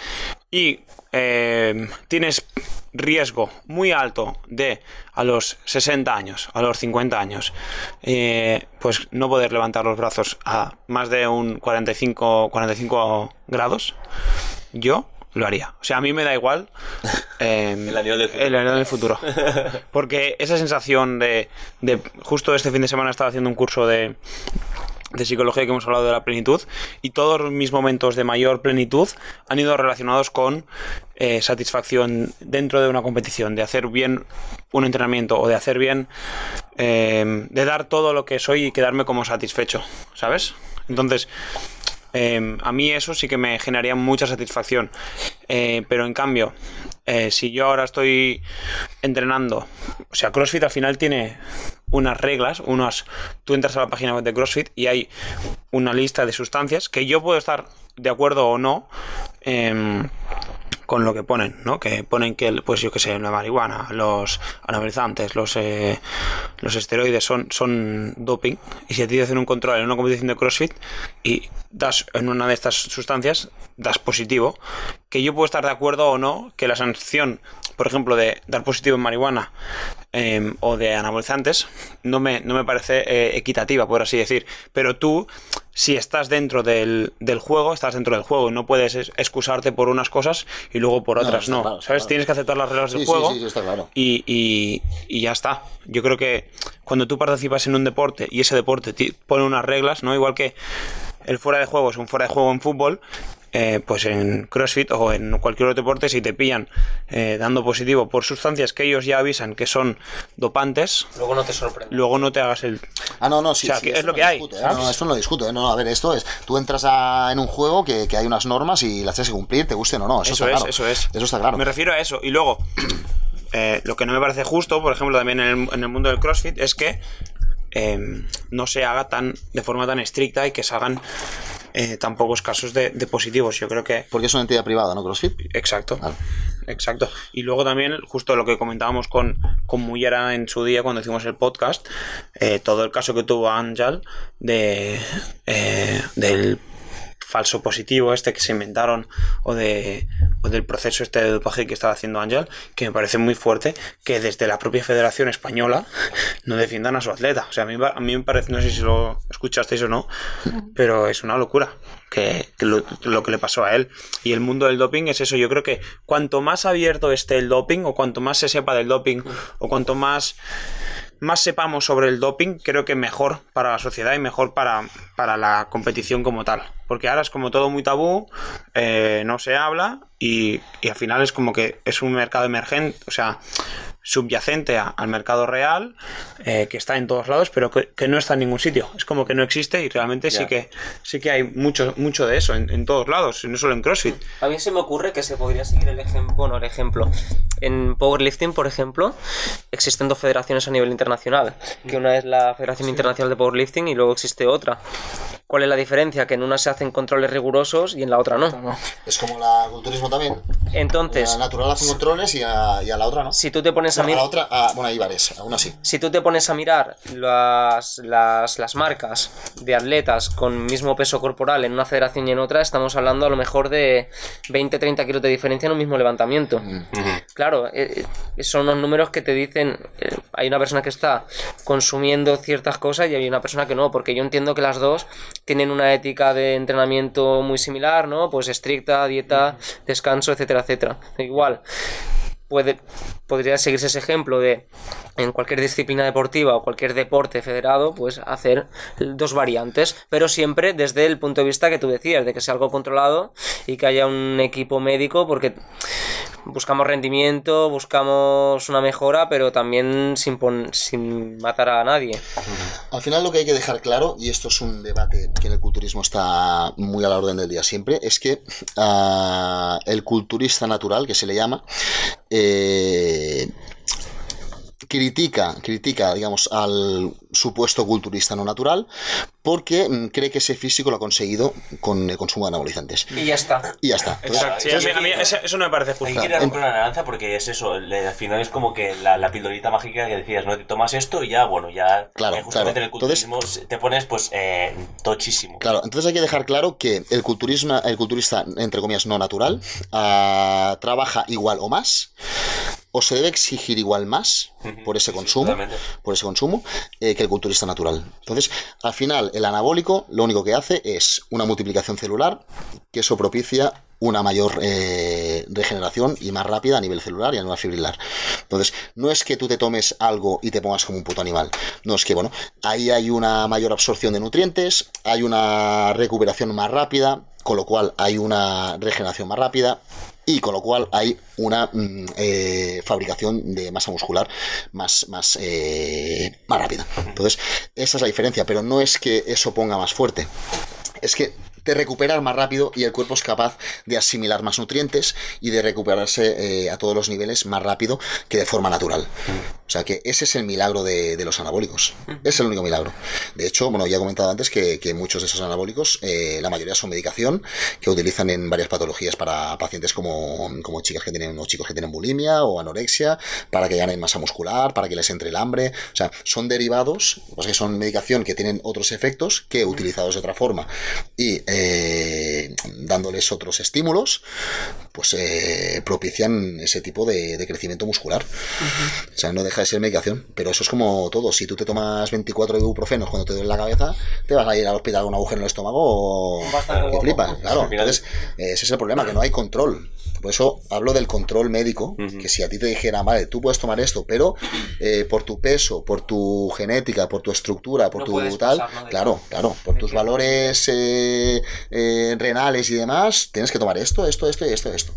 y eh, tienes riesgo muy alto de a los 60 años, a los 50 años, eh, pues no poder levantar los brazos a más de un 45, 45 grados, yo lo haría. O sea, a mí me da igual. eh, El año del el del futuro. Porque esa sensación de, de- Justo este fin de semana estaba haciendo un curso de, de psicología que hemos hablado de la plenitud y todos mis momentos de mayor plenitud han ido relacionados con eh, satisfacción dentro de una competición, de hacer bien un entrenamiento o de hacer bien, eh, de dar todo lo que soy y quedarme como satisfecho, ¿sabes? Entonces, eh, a mí eso sí que me generaría mucha satisfacción. Eh, pero en cambio, eh, si yo ahora estoy entrenando, o sea, CrossFit al final tiene unas reglas, unas. Tú entras a la página web de CrossFit y hay una lista de sustancias que yo puedo estar de acuerdo o no. em, con lo que ponen, ¿no? Que ponen que, el- pues yo que sé, la marihuana, los anabolizantes, los, eh, los esteroides son, son doping. Y si a ti te hacen un control en una competición de CrossFit y das en una de estas sustancias, das positivo, que yo puedo estar de acuerdo o no que la sanción, por ejemplo, de dar positivo en marihuana eh, o de anabolizantes, no me, no me parece eh, equitativa, por así decir. Pero tú, si estás dentro del, del juego, estás dentro del juego y no puedes es- excusarte por unas cosas y luego por otras no. claro, ¿Sabes? claro. Tienes que aceptar las reglas Sí, del sí, juego sí, sí, está claro. y, y- y ya está. Yo creo que cuando tú participas en un deporte y ese deporte pone unas reglas, ¿no? Igual que el fuera de juego es un fuera de juego en fútbol, eh, pues en CrossFit o en cualquier otro deporte, si te pillan eh, dando positivo por sustancias que ellos ya avisan que son dopantes, Luego no te sorprende. luego no te hagas el... Ah, no, no, sí, O sea, sí, que es eso lo no que hay, discuto, ¿eh? No, esto no lo discuto, ¿eh? No, no, a ver, esto es, tú entras a- en un juego que, que hay unas normas y las tienes que cumplir, te gusten o no, eso, Eso, está es, claro. eso es. Eso está claro. Me refiero a eso. Y luego, eh, lo que no me parece justo, por ejemplo, también en el, en el mundo del CrossFit, es que eh, no se haga tan de forma tan estricta y que se hagan eh, tan pocos casos de, de positivos. Yo creo que Porque es una entidad privada, ¿no? CrossFit. Exacto. Exacto. Y luego también, justo lo que comentábamos con, con Mullera en su día cuando hicimos el podcast, eh, todo el caso que tuvo Ángel de, eh, del falso positivo este que se inventaron o, de, o del proceso este de dopaje que estaba haciendo Ángel, que me parece muy fuerte que desde la propia Federación Española no defiendan a su atleta. O sea, a mí, a mí me parece, no sé si lo escuchasteis o no, pero es una locura que, lo, lo que le pasó a él. Y el mundo del doping es eso. Yo creo que cuanto más abierto esté el doping, o cuanto más se sepa del doping, o cuanto más, más sepamos sobre el doping, creo que mejor para la sociedad y mejor para, para la competición como tal. Porque ahora es como todo muy tabú, eh, no se habla y, y al final es como que es un mercado emergente, o sea, subyacente a- al mercado real, eh, que está en todos lados, pero que, que no está en ningún sitio. Es como que no existe y realmente sí que sí que hay mucho, mucho de eso en, en todos lados, y no solo en CrossFit. A mí se me ocurre que se podría seguir el ejemplo, bueno, el ejemplo. En powerlifting, por ejemplo, existen dos federaciones a nivel internacional, que una es la Federación Internacional de Powerlifting y luego existe otra. ¿Cuál es la diferencia? Que en una se hacen controles rigurosos y en la otra no. Es como la culturismo también. Entonces, la natural hace controles y a, y a la otra no. si tú te pones a a la mirar... otra, ah, bueno, hay varias, aún así. Si tú te pones a mirar las, las, las marcas de atletas con mismo peso corporal en una federación y en otra, estamos hablando a lo mejor de 20-30 kilos de diferencia en un mismo levantamiento. Claro, eh, eh, son unos números que te dicen, eh, hay una persona que está consumiendo ciertas cosas y hay una persona que no, porque yo entiendo que las dos tienen una ética de entrenamiento muy similar, ¿no? Pues estricta, dieta, descanso, etcétera, etcétera. Igual, puede, podría seguirse ese ejemplo de en cualquier disciplina deportiva o cualquier deporte federado, pues hacer dos variantes, pero siempre desde el punto de vista que tú decías, de que sea algo controlado y que haya un equipo médico, porque buscamos rendimiento, buscamos una mejora, pero también sin, pon- sin matar a nadie. Al final lo que hay que dejar claro, y esto es un debate que en el culturismo está muy a la orden del día siempre, es que ah, el culturista natural, que se le llama, eh, critica, critica, digamos, al supuesto culturista no natural porque mm, cree que ese físico lo ha conseguido con el consumo de anabolizantes. Y ya está. Y ya está. Entonces, Exacto. Sí, a mí, a mí eso, eso no me parece justo. quería romper una lanza porque es eso, le- al final es como que la, la pildorita mágica que decías, no te tomas esto y ya, bueno, ya Claro, eh, justamente claro. en el culturismo te pones pues eh, tochísimo. Claro, entonces hay que dejar claro que el culturismo, el culturista, entre comillas, no natural, ah, trabaja igual o más, o se debe exigir igual más por ese consumo, por ese consumo, eh, que el culturista natural. Entonces, al final, el anabólico lo único que hace es una multiplicación celular, que eso propicia una mayor eh, regeneración y más rápida a nivel celular y a nivel fibrilar. Entonces, no es que tú te tomes algo y te pongas como un puto animal. No es que, bueno, ahí hay una mayor absorción de nutrientes, hay una recuperación más rápida, con lo cual hay una regeneración más rápida y con lo cual hay una mm, eh, fabricación de masa muscular más, eh, más rápida. Entonces, esa es la diferencia, pero no es que eso ponga más fuerte, es que te recuperas más rápido y el cuerpo es capaz de asimilar más nutrientes y de recuperarse eh, a todos los niveles más rápido que de forma natural. O sea que ese es el milagro de, de los anabólicos. Es el único milagro. De hecho, bueno, ya he comentado antes que, que muchos de esos anabólicos, eh, la mayoría son medicación que utilizan en varias patologías para pacientes como, como chicas que tienen o chicos que tienen bulimia o anorexia, para que ganen masa muscular, para que les entre el hambre. O sea, son derivados, pues que son medicación que tienen otros efectos que utilizados de otra forma y eh, dándoles otros estímulos, pues eh, propician ese tipo de, de crecimiento muscular. O sea, no deja de ser medicación, pero eso es como todo. Si tú te tomas 24 ibuprofenos cuando te duele la cabeza, te vas a ir al hospital con un agujero en el estómago Bastante que flipas, claro. Entonces, ese es el problema, que no hay control. Por eso hablo del control médico, que si a ti te dijeran, vale, tú puedes tomar esto, pero eh, por tu peso, por tu genética, por tu estructura, por No tu tal, pasar, ¿no? de claro, claro, por tus valores eh, eh, renales y demás, tienes que tomar esto, esto, esto y esto, esto.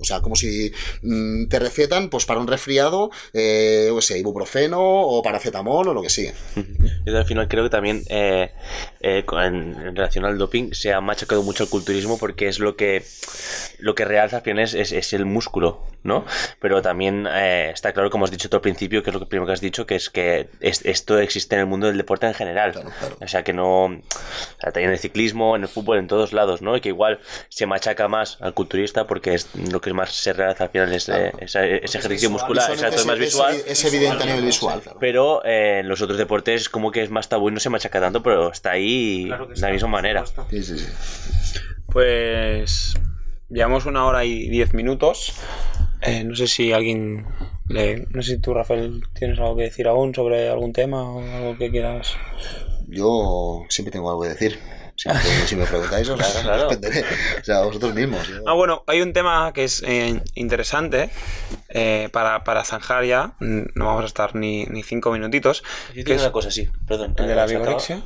O sea, como si mm, te recetan, pues para un resfriado, eh, o sea, ibuprofeno o paracetamol o lo que sea. Yo al final creo que también eh, eh, en, relación al doping se ha machacado mucho el culturismo porque es lo que lo que realza al final es, es- es el músculo, ¿no? Pero también está claro, como has dicho tú al principio, que es lo que primero que has dicho, que es que es- esto existe en el mundo del deporte en general. Claro, claro. O sea, que no... o sea, también en el ciclismo, en el fútbol, en todos lados, ¿no? Y que igual se machaca más al culturista porque es lo que más se realza al final es eh, esa- ese ejercicio muscular, exacto, es más visual. Es, es evidente a nivel visual. claro. Pero eh, en los otros deportes como que es más tabú y no se machaca tanto, pero está ahí Claro que de la misma manera. supuesto. Sí, sí, sí. Pues llevamos una hora y diez minutos. Eh, no sé si alguien le... No sé si tú, Rafael, tienes algo que decir aún sobre algún tema o algo que quieras. Yo siempre tengo algo que decir. Siempre, si me preguntáis, os Claro, claro. responderé. O sea, vosotros mismos. Yo- Ah, bueno, hay un tema que es eh, interesante eh, para, para zanjar ya. No vamos a estar ni, ni cinco minutitos. Yo que tengo es una cosa, sí, perdón. el de eh, la vigorexia.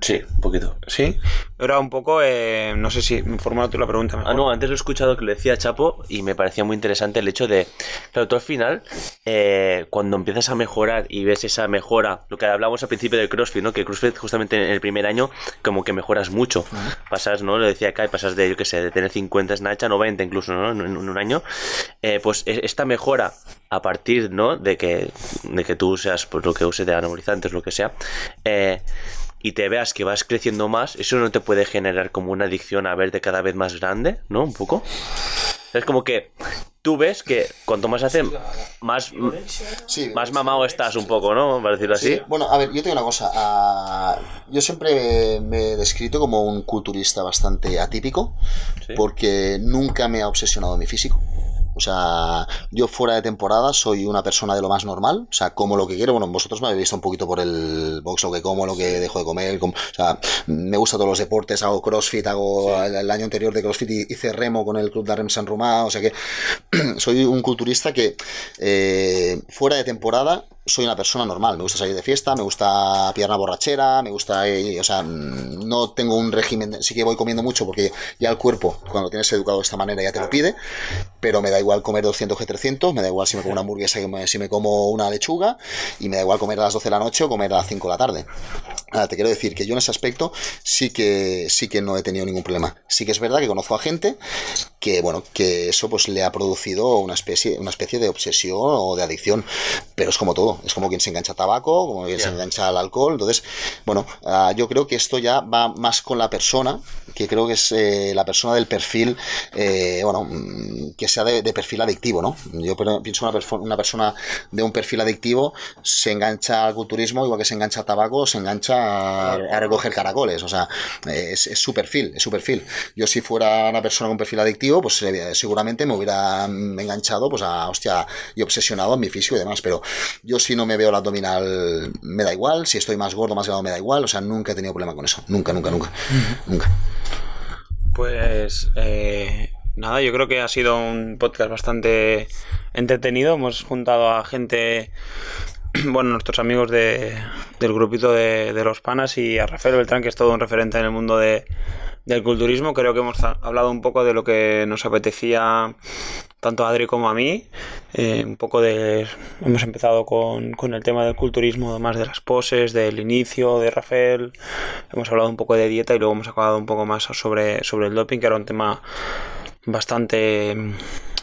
Sí, un poquito. Sí. Era un poco, eh, no sé si formula tú la pregunta mejor. Ah, no, antes lo he escuchado que lo decía Chapo y me parecía muy interesante el hecho de, claro, tú al final, eh, cuando empiezas a mejorar y ves esa mejora, lo que hablamos al principio del CrossFit, ¿no? Que CrossFit justamente en el primer año como que mucho. Pasas, ¿no? Lo decía Kai, pasas de, yo qué sé, de tener 50 snatch a 90 incluso, ¿no? En, en un año. Eh, pues e- esta mejora a partir, ¿no? De que, de que tú seas, pues lo que uses de anabolizantes, lo que sea, eh, y te veas que vas creciendo más, eso no te puede generar como una adicción a verte cada vez más grande, ¿no? Un poco. Es como que tú ves que cuanto más hace, más, Sí, más mamado estás un poco, ¿no? Para decirlo así. Sí, bueno, a ver, yo tengo una cosa. ah, yo siempre me he descrito como un culturista bastante atípico, Sí. porque nunca me ha obsesionado mi físico. O sea, yo fuera de temporada soy una persona de lo más normal, o sea, como lo que quiero. Bueno, vosotros me habéis visto un poquito por el box, lo que como, lo que dejo de comer. como- o sea, me gustan todos los deportes, hago crossfit, hago el, el año anterior de crossfit y- hice remo con el club de Rem San Romà, o sea que soy un culturista que eh, fuera de temporada soy una persona normal. Me gusta salir de fiesta, me gusta pierna borrachera, me gusta. eh, o sea, mm, no tengo un régimen. sí que voy comiendo mucho porque ya el cuerpo, cuando tienes educado de esta manera, ya te lo pide. Pero me da igual comer 200 que 300, me da igual si me como una hamburguesa si me como una lechuga, y me da igual comer a las 12 de la noche o comer a las 5 de la tarde. Te quiero decir que yo en ese aspecto sí que sí que no he tenido ningún problema. Sí que es verdad que conozco a gente que bueno, que eso pues le ha producido una especie una especie de obsesión o de adicción, pero es como todo, es como quien se engancha a tabaco, como quien se engancha al alcohol, entonces, bueno, ah, yo creo que esto ya va más con la persona, que creo que es eh, la persona del perfil eh, bueno, mm, que sea de, de perfil adictivo, ¿no? Yo pienso una, una persona de un perfil adictivo se engancha al culturismo igual que se engancha a tabaco, se engancha a, a recoger caracoles, o sea, eh, es, es su perfil, es su perfil. Yo si fuera una persona con perfil adictivo, pues eh, seguramente me hubiera mm, enganchado, pues a, hostia, y obsesionado en mi físico y demás, pero yo si no me veo el abdominal, me da igual, si estoy más gordo, más grande, me da igual, o sea, nunca he tenido problema con eso, nunca, nunca, nunca, nunca. Pues eh, nada, yo creo que ha sido un podcast bastante entretenido. Hemos juntado a gente, bueno, nuestros amigos de, del grupito de, de los panas y a Rafael Beltrán, que es todo un referente en el mundo de, del culturismo. Creo que hemos ha- hablado un poco de lo que nos apetecía tanto a Adri como a mí. Eh, un poco de. Hemos empezado con, con el tema del culturismo, más de las poses, del inicio de Rafael. Hemos hablado un poco de dieta y luego hemos acabado un poco más sobre, sobre el doping, que era un tema bastante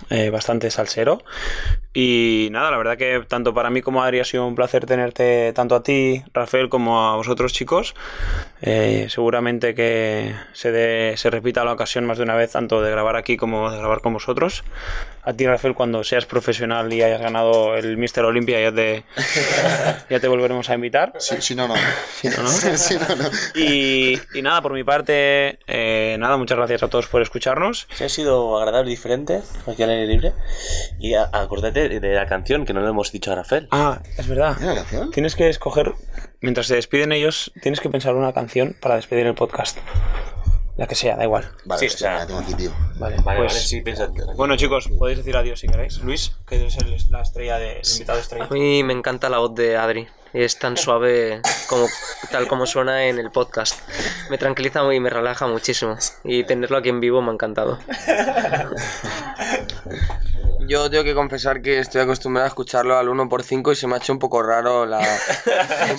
eh, bastante salsero y nada la verdad que tanto para mí como a Adri ha sido un placer tenerte tanto a ti Rafael como a vosotros chicos Eh, seguramente que se, dé- se repita la ocasión más de una vez tanto de grabar aquí como de grabar con vosotros a ti Rafael cuando seas profesional y hayas ganado el Mister Olympia ya te ya te volveremos a invitar Si, si no, no. Si no, no. Si no, no. y, y nada, por mi parte, eh, nada, muchas gracias a todos por escucharnos. Sí, ha sido agradable y diferente aquí al aire libre. Y a- de la canción que no le hemos dicho a Rafael. Ah, es verdad. ¿Era la canción? Tienes que escoger, mientras se despiden ellos, tienes que pensar una canción para despedir el podcast. La que sea, da igual. Vale, Sí, hostia, o sea- la tengo aquí, tío. Vale, Vale, pues, vale, sí, piensa. Bueno, chicos, podéis decir adiós si queréis. Luis, que es el- la estrella de el invitado estrella. A mí me encanta la voz de Adri. Es tan suave como tal como suena en el podcast. Me tranquiliza y me relaja muchísimo. Y tenerlo aquí en vivo me ha encantado. Yo tengo que confesar que estoy acostumbrado a escucharlo al 1x5 y se me ha hecho un poco raro la,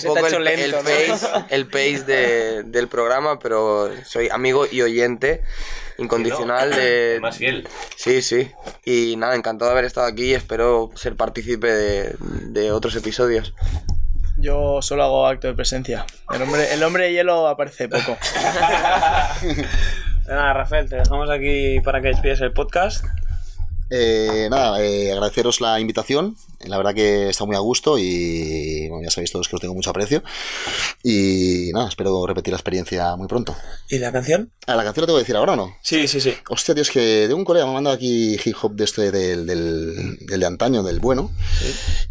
un hecho el, lento, el ¿no? pace, el pace de- del programa, pero soy amigo y oyente incondicional de... Más fiel. Sí, sí. Y nada, encantado de haber estado aquí y espero ser partícipe de, de otros episodios. Yo solo hago acto de presencia. El hombre, el hombre de hielo aparece poco. Nada, Rafael, te dejamos aquí para que despides el podcast. Eh, nada, eh, agradeceros la invitación. La verdad que está muy a gusto y bueno, ya sabéis todos que os tengo mucho aprecio. Y nada, espero repetir la experiencia muy pronto. ¿Y la canción? ¿A la canción la tengo que decir ahora o no? Sí, sí, sí. Hostia, es que de un colega me ha mandado aquí hip hop de este del, del, del de antaño, del bueno.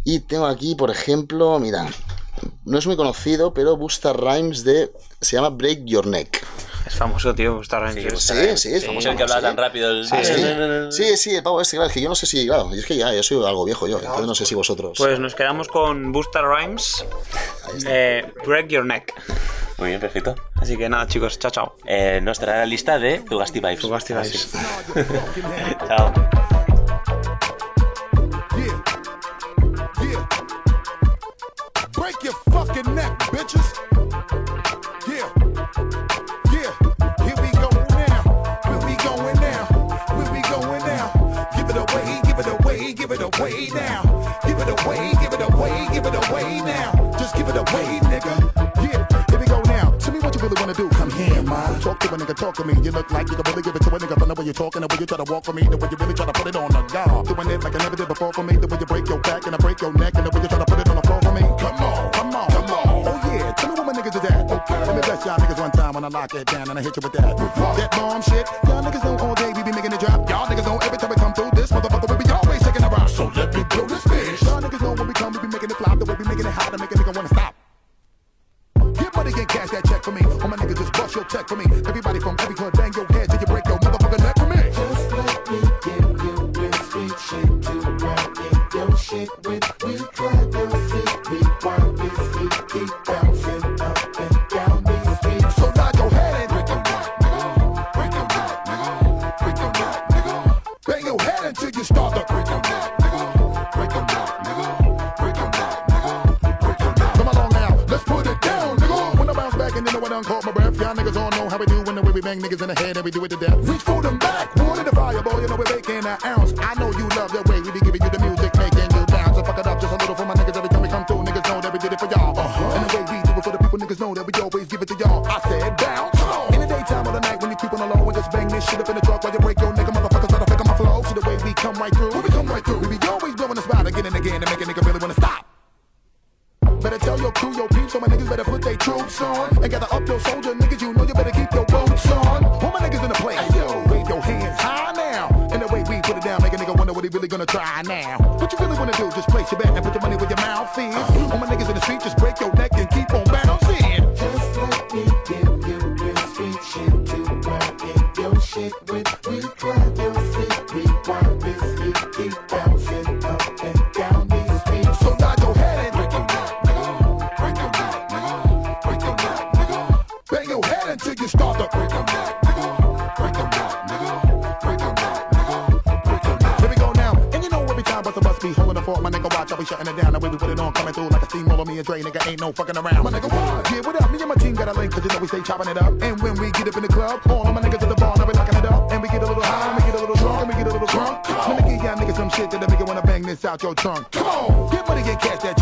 Y tengo aquí, por ejemplo, mira, no es muy conocido, pero Busta Rhymes de. Se llama Break Your Neck. Es famoso, tío. Está Sí, sí, es famoso. el que habla sí. tan rápido. El... Sí, sí. sí, sí, el pavo este, claro, es que yo no sé si, claro, es que ya, ya soy algo viejo yo, entonces no sé si vosotros. Pues nos quedamos con Buster Rhymes. eh, Break Your Neck. Muy bien, perfecto. Así que nada, chicos, chao, chao. Eh, nos traerá la lista de Tugasti Vibes. Tugasti Ah, Vibes. Chao. Yeah. Yeah. Break your fucking neck, bitches. Now. Give it away, give it away, give it away now. Just give it away, nigga. Yeah. Here we go now. Tell me what you really wanna do. Come here, man. Talk to a nigga, talk to me. You look like you can really give it to a nigga from the way you're talking, the way you try to walk for me, the way you really try to put it on the guard. Doing it like I never did before for me, the way you break your back and I break your neck, and the way you try to put it on the floor for me. Come on, come on, come on. Oh yeah, tell me what my niggas is at. Okay. Let me bless y'all niggas one time when I lock it down and I hit you with that. That bomb shit. Y'all niggas know all day we be making it drop. Y'all niggas know every time we come through this motherfucker we be always taking a rock. So let me making it hot and make a nigga wanna stop. Get money and cash that check for me. All my niggas just bust your check for me. Everybody from every club, bang your head till you break your motherfucking neck for me. Just let me give you real street shit to rock. Your shit with we try my breath. Y'all niggas all know how we do when the way we bang niggas in the head and we do it to death. Reach for them back, water the fire, boy. You know we're making an ounce. I know you love the way we be giving you the music, making you bounce. So fuck it up just a little for my niggas every time we come through. Niggas know that we did it for y'all. Uh-huh. And the way we do it for the people, niggas know that we always give it to y'all. I said bounce. In the daytime or the night when you keep on the low and just bang this shit up in the truck while you break your nigga motherfuckers try to fake my flow. See the way we come right through. We come right through. We be always blowing the spot again and again to make a nigga tell your peeps, so my niggas better put their troops on. And gather up your soldier niggas, you know you better keep your boots on. All my niggas in the place, yo, wave your hands high now. And the way we put it down, make a nigga wonder what he really gonna try now. What you really wanna do, just place your bet and put your money where your mouth is. All my niggas in the street, just break your neck no fucking around. My nigga, what? Yeah, what up? Me and my team got a link, cause you know we stay chopping it up. And when we get up in the club, all of my niggas at the bar, now we locking it up. And we get a little high, and we get a little drunk, and we get a little drunk. Let me give y'all niggas some shit that'll make you wanna bang this out your trunk. Come on, get money and cash that